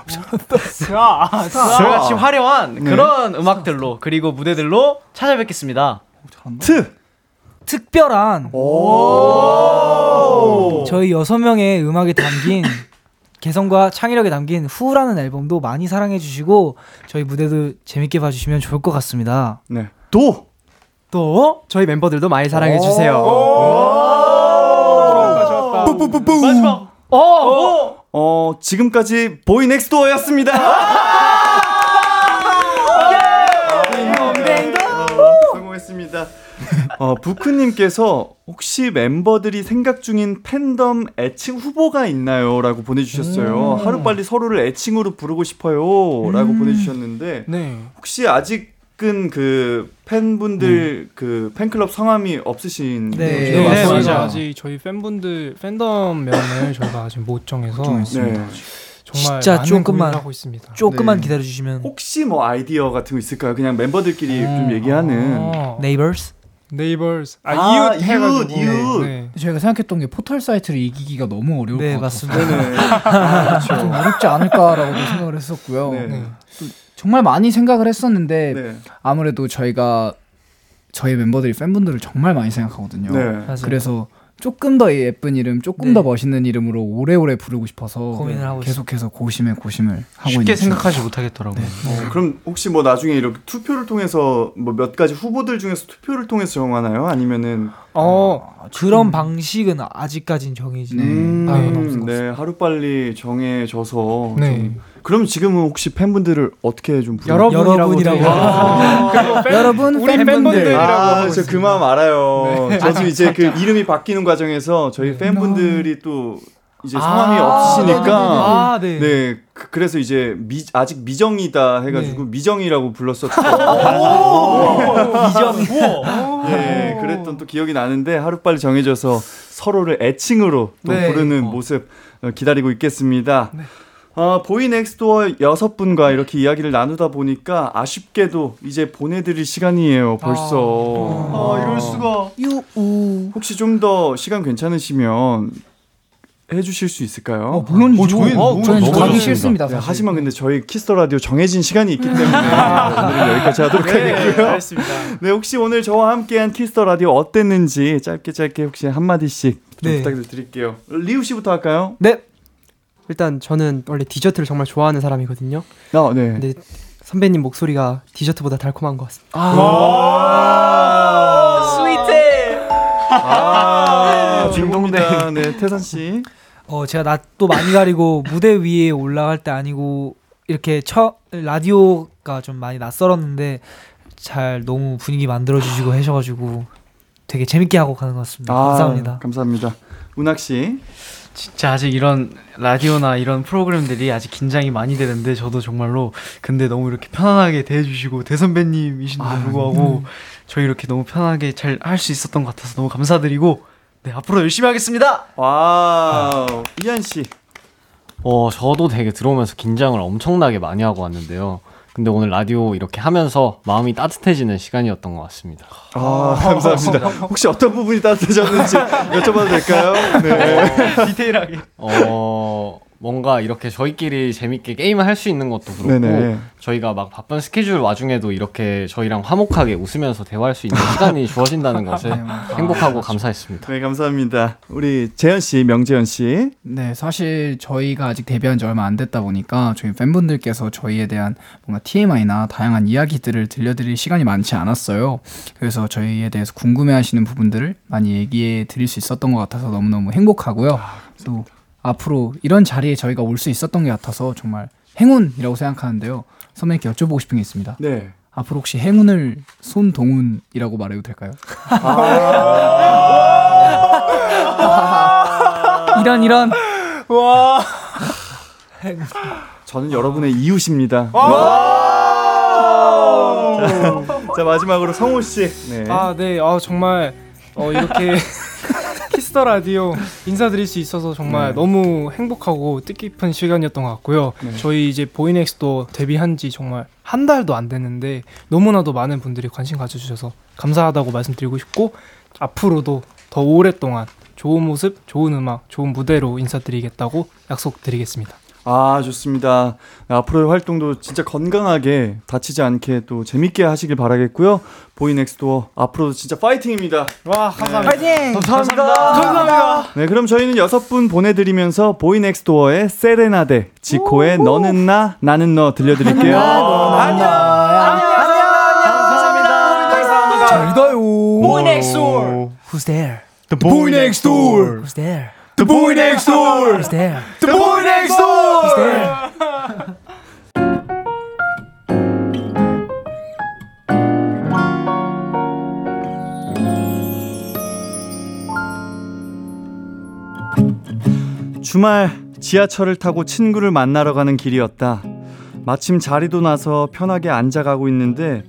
별같이 화려한 그런 음악들로 그리고 무대들로 찾아뵙겠습니다. 트. 특별한. 저희 여섯 명의 음악이 담긴 개성과 창의력이 담긴 후라는 앨범도 많이 사랑해 주시고 저희 무대도 재밌게 봐주시면 좋을 것 같습니다. 네. 도또 저희 멤버들도 많이 사랑해 주세요. 뿌뿌뿌뿌 마지막 어, 어. 어 지금까지 보이 넥스도어였습니다. 성공했습니다. 어, 부크님께서 혹시 멤버들이 생각 중인 팬덤 애칭 후보가 있나요?라고 보내주셨어요. 하루빨리 서로를 애칭으로 부르고 싶어요.라고 보내주셨는데 네. 혹시 아직 은그 팬분들 그 팬클럽 성함이 없으신 네. 네, 맞습니다. 맞아요. 아직 저희 팬분들 팬덤 명을 저희가 아직 못 정해서 네. 정말 진짜 고민만 하고 있습니다. 조금만 네. 기다려 주시면 혹시 뭐 아이디어 같은 거 있을까요? 그냥 멤버들끼리 좀 얘기하는. 어, neighbors neighbors 아, 아, 이웃 해가지고 이웃, 이웃. 네. 저희가 생각했던 게 포털 사이트를 이기기가 너무 어려울 네 것 같아서 맞습니다. 네네. 아, 좀 어렵지 않을까라고도 생각을 했었고요. 네. 네. 정말 많이 생각을 했었는데 네. 아무래도 저희가 저희 멤버들이 팬분들을 정말 많이 생각하거든요. 네. 그래서 조금 더 예쁜 이름, 조금 네. 더 멋있는 이름으로 오래오래 부르고 싶어서 고민을 하고 계속해서 고심에 고심을 하고 쉽게 생각하지 못하겠더라고요. 어, 그럼 혹시 뭐 나중에 이렇게 투표를 통해서 뭐 몇 가지 후보들 중에서 투표를 통해서 정하나요? 아니면은 어 그런 방식은 아직까진 정해지지 네. 음, 방법은 없을 것네 하루 빨리 정해져서 네. 좀 그럼 지금은 혹시 팬분들을 어떻게 좀 부르... 여러분이라고 여러분이라고. 아, 여러분 우리 팬분들. 팬분들이라고 아, 하고 저그 있습니다. 마음 알아요. 네. 저도 이제 그 이름이 바뀌는 과정에서 저희 팬분들이 또 이제 성함이 아, 없으시니까 아, 네. 네, 그, 래서 이제 미, 아직 미정이다 해가지고 네. 미정이라고 불렀었죠. 미정. 네, 그랬던 또 기억이 나는데 하루 빨리 정해져서 서로를 애칭으로 또 네. 부르는 모습 어, 기다리고 있겠습니다. 어, 보이넥스도어 여섯 분과 이렇게 이야기를 나누다 보니까 아쉽게도 이제 보내드릴 시간이에요. 벌써. 아, 이럴 수가. 유우. 혹시 좀 더 시간 괜찮으시면 해주실 수 있을까요? 어, 물론이죠. 저희는 너무 저희는 너무 가기. 싫습니다. 네. 하지만 근데 저희 키스터 라디오 정해진 시간이 있기 때문에 여기까지 하도록 하겠고요. 알겠습니다. 네, 혹시 오늘 저와 함께한 키스터 라디오 어땠는지 짧게 짧게 혹시 한 마디씩 좀 네. 부탁드릴게요. 리우 씨부터 할까요? 네. 일단 저는 원래 디저트를 정말 좋아하는 사람이거든요. 아, 네. 근데 선배님 목소리가 디저트보다 달콤한 것 같습니다. 스위트. 아, 딩동댕. 네, 태산 씨. 어 제가 낯도 많이 가리고 무대 위에 올라갈 때 아니고 이렇게 처 라디오가 좀 많이 낯설었는데 잘 너무 분위기 만들어 주시고 하셔 가지고 되게 재밌게 하고 가는 것 같습니다. 아, 감사합니다. 감사합니다. 운학 씨. 진짜 아직 이런 라디오나 이런 프로그램들이 아직 긴장이 많이 되는데 저도 정말로 근데 너무 이렇게 편안하게 대해주시고 대선배님이신데도 불구하고 저희 이렇게 너무 편하게 잘 할 수 있었던 것 같아서 너무 감사드리고 네 앞으로 열심히 하겠습니다. 와우. 이한 씨. 어, 저도 되게 들어오면서 긴장을 엄청나게 많이 하고 왔는데요. 근데 오늘 라디오 이렇게 하면서 마음이 따뜻해지는 시간이었던 것 같습니다. 아, 감사합니다. 혹시 어떤 부분이 따뜻해졌는지 여쭤봐도 될까요? 네. 디테일하게. 어, 뭔가 이렇게 저희끼리 재밌게 게임을 할 수 있는 것도 그렇고 네네. 저희가 막 바쁜 스케줄 와중에도 이렇게 저희랑 화목하게 웃으면서 대화할 수 있는 시간이 주어진다는 것에 행복하고 감사했습니다. 네, 감사합니다. 우리 재현 씨, 명재현 씨. 네, 사실 저희가 아직 데뷔한 지 얼마 안 됐다 보니까 저희 팬분들께서 저희에 대한 뭔가 TMI나 다양한 이야기들을 들려드릴 시간이 많지 않았어요. 그래서 저희에 대해서 궁금해하시는 부분들을 많이 얘기해 드릴 수 있었던 것 같아서 너무너무 행복하고요. 또 앞으로 이런 자리에 저희가 올 수 있었던 게 같아서 정말 행운이라고 생각하는데요. 선배님께 여쭤보고 싶은 게 있습니다. 네. 앞으로 혹시 행운을 손동훈이라고 말해도 될까요? 이런 이런 저는 여러분의 이웃입니다. 자, 자, 마지막으로 성호 씨. 네. 아, 네. 아, 정말 어, 이렇게 키스터 라디오 인사드릴 수 있어서 정말 네. 너무 행복하고 뜻깊은 시간이었던 것 같고요. 네. 저희 이제 보이넥스트도어 데뷔한 지 정말 한 달도 안 됐는데 너무나도 많은 분들이 관심 가져주셔서 감사하다고 말씀드리고 싶고 앞으로도 더 오랫동안 좋은 모습, 좋은 음악, 좋은 무대로 인사드리겠다고 약속드리겠습니다. 아, 좋습니다. 네, 앞으로의 활동도 진짜 건강하게 다치지 않게 또 재밌게 하시길 바라겠고요. 보이넥스도어 앞으로도 진짜 파이팅입니다. 와, 감사합니다. 파이팅! 감사합니다. 감사합니다. 네, 그럼 저희는 여섯 분 보내드리면서 보이넥스도어의 세레나데, 지코의 너는 나, 나는 너 들려드릴게요. 잘 가요. Boy next door. Who's there? The boy next door. Who's there? The boy next door. Who's there? The boy next door. Who's there? 주말 지하철을 타고 친구를 만나러 가는 길이었다. 마침 자리도 나서 편하게 앉아가고 있는데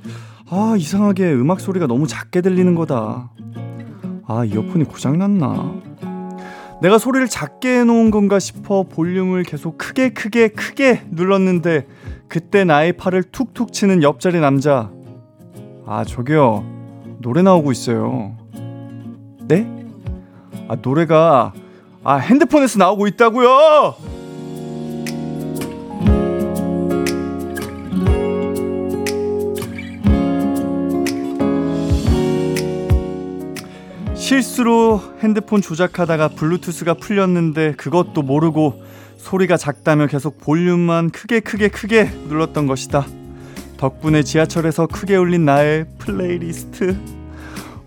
아 이상하게 음악 소리가 너무 작게 들리는 거다. 아 이어폰이 고장났나? 내가 소리를 작게 해놓은 건가 싶어 볼륨을 계속 크게 크게 크게 눌렀는데 그때 나의 팔을 툭툭 치는 옆자리 남자. 아, 저기요. 노래 나오고 있어요. 네? 아, 노래가 아, 핸드폰에서 나오고 있다고요. 실수로 핸드폰 조작하다가 블루투스가 풀렸는데 그것도 모르고 소리가 작다며 계속 볼륨만 크게 크게 크게 눌렀던 것이다. 덕분에 지하철에서 크게 울린 나의 플레이리스트.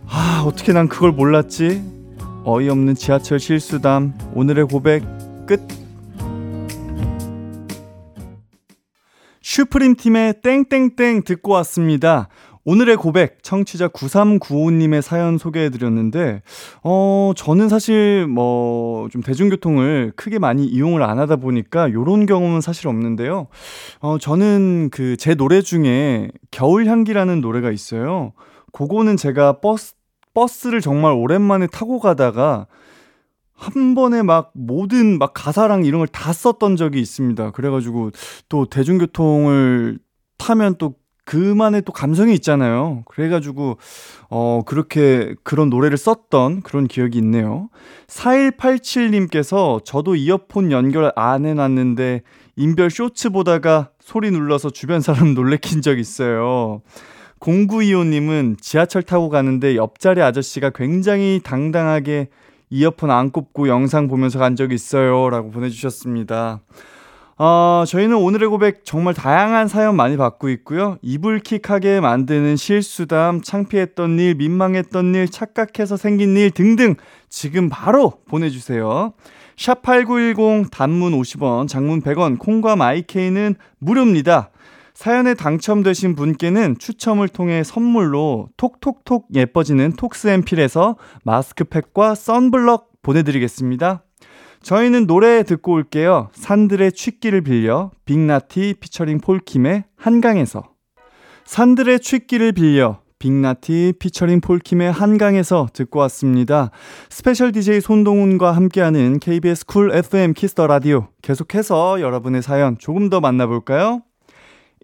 아, 어떻게 난 그걸 몰랐지? 어이없는 지하철 실수담. 오늘의 고백 끝. 슈프림 팀의 땡땡땡 듣고 왔습니다. 오늘의 고백 청취자 9395님의 사연 소개해 드렸는데 어 저는 사실 뭐 좀 대중교통을 크게 많이 이용을 안 하다 보니까 요런 경험은 사실 없는데요. 어 저는 그 제 노래 중에 겨울 향기라는 노래가 있어요. 그거는 제가 버스 버스를 정말 오랜만에 타고 가다가 한 번에 막 모든 막 가사랑 이런 걸 다 썼던 적이 있습니다. 그래가지고 또 대중교통을 타면 또 그만의 또 감성이 있잖아요. 그래가지고, 어, 그렇게 그런 노래를 썼던 그런 기억이 있네요. 4187님께서 저도 이어폰 연결 안 해놨는데, 인별 쇼츠 보다가 소리 눌러서 주변 사람 놀래킨 적 있어요. 0925님은 지하철 타고 가는데 옆자리 아저씨가 굉장히 당당하게 이어폰 안 꼽고 영상 보면서 간 적이 있어요. 라고 보내주셨습니다. 어, 저희는 오늘의 고백 정말 다양한 사연 많이 받고 있고요. 이불킥하게 만드는 실수담, 창피했던 일, 민망했던 일, 착각해서 생긴 일 등등 지금 바로 보내주세요. 샵8910 단문 50원, 장문 100원, 콩과 마이케이는 무료입니다. 사연에 당첨되신 분께는 추첨을 통해 선물로 톡톡톡 예뻐지는 톡스앰필에서 마스크팩과 썬블럭 보내드리겠습니다. 저희는 노래 듣고 올게요. 산들의 취기를 빌려 빅나티 피처링 폴킴의 한강에서 산들의 취기를 빌려 빅나티 피처링 폴킴의 한강에서 듣고 왔습니다. 스페셜 DJ 손동운과 함께하는 KBS 쿨 FM 키스터 라디오 계속해서 여러분의 사연 조금 더 만나볼까요?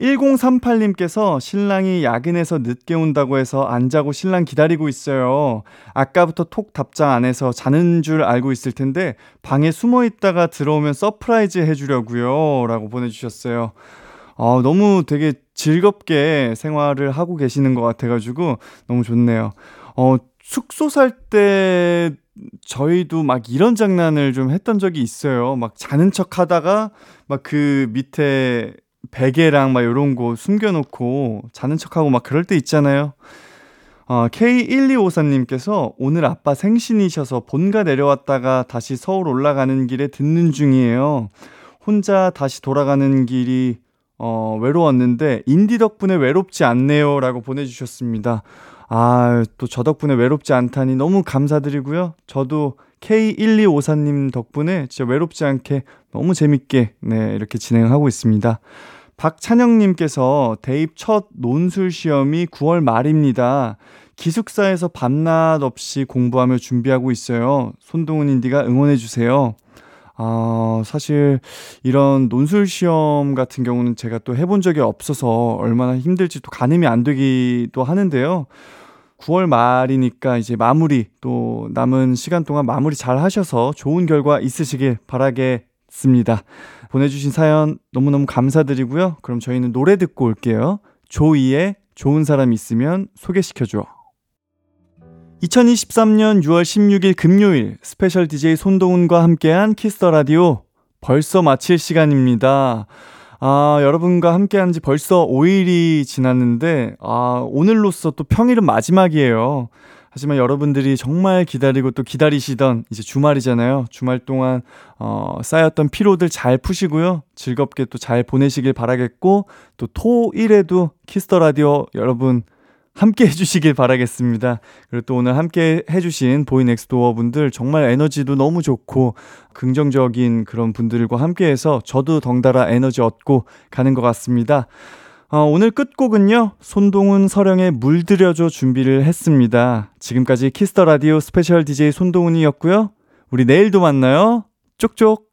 1038님께서 신랑이 야근해서 늦게 온다고 해서 안 자고 신랑 기다리고 있어요. 아까부터 톡 답장 안 해서 자는 줄 알고 있을 텐데 방에 숨어 있다가 들어오면 surprise 해주려고요. 라고 보내주셨어요. 어, 너무 되게 즐겁게 생활을 하고 계시는 것 같아가지고 너무 좋네요. 어, 숙소 살 때 저희도 막 이런 장난을 좀 했던 적이 있어요. 막 자는 척 하다가 막 그 밑에 베개랑 막 요런 거 숨겨놓고 자는 척하고 막 그럴 때 있잖아요. 어, K1254님께서 오늘 아빠 생신이셔서 본가 내려왔다가 다시 서울 올라가는 길에 듣는 중이에요. 혼자 다시 돌아가는 길이 어, 외로웠는데 인디 덕분에 외롭지 않네요. 라고 보내주셨습니다. 아, 또 저 덕분에 외롭지 않다니 너무 감사드리고요. 저도 K1254님 덕분에 진짜 외롭지 않게 너무 재밌게 네, 이렇게 진행하고 있습니다. 박찬영님께서 대입 첫 논술 시험이 9월 말입니다. 기숙사에서 밤낮 없이 공부하며 준비하고 있어요. 손동훈 인디가 응원해주세요. 아, 사실 이런 논술 시험 같은 경우는 제가 또 해본 적이 없어서 얼마나 힘들지 또 가늠이 안 되기도 하는데요. 9월 말이니까 이제 마무리 또 남은 시간 동안 마무리 잘 하셔서 좋은 결과 있으시길 바라겠습니다. 보내주신 사연 너무너무 감사드리고요. 그럼 저희는 노래 듣고 올게요. 조이의 좋은 사람 있으면 소개시켜줘. 2023년 6월 16일 금요일 스페셜 DJ 손동운과 함께한 키스터 라디오 벌써 마칠 시간입니다. 아, 여러분과 함께한 지 벌써 5일이 지났는데, 아, 오늘로써 또 평일은 마지막이에요. 하지만 여러분들이 정말 기다리고 또 기다리시던 이제 주말이잖아요. 주말 동안, 어, 쌓였던 피로들 잘 푸시고요. 즐겁게 또 잘 보내시길 바라겠고, 또 토일에도 키스터 라디오 여러분 함께 해주시길 바라겠습니다. 그리고 또 오늘 함께 해주신 보이넥스트도어 분들 정말 에너지도 너무 좋고 긍정적인 그런 분들과 함께해서 저도 덩달아 에너지 얻고 가는 것 같습니다. 어, 오늘 끝곡은요, 손동운 서령의 물들여줘 준비를 했습니다. 지금까지 키스터 라디오 스페셜 DJ 손동운이었고요. 우리 내일도 만나요. 쪽쪽.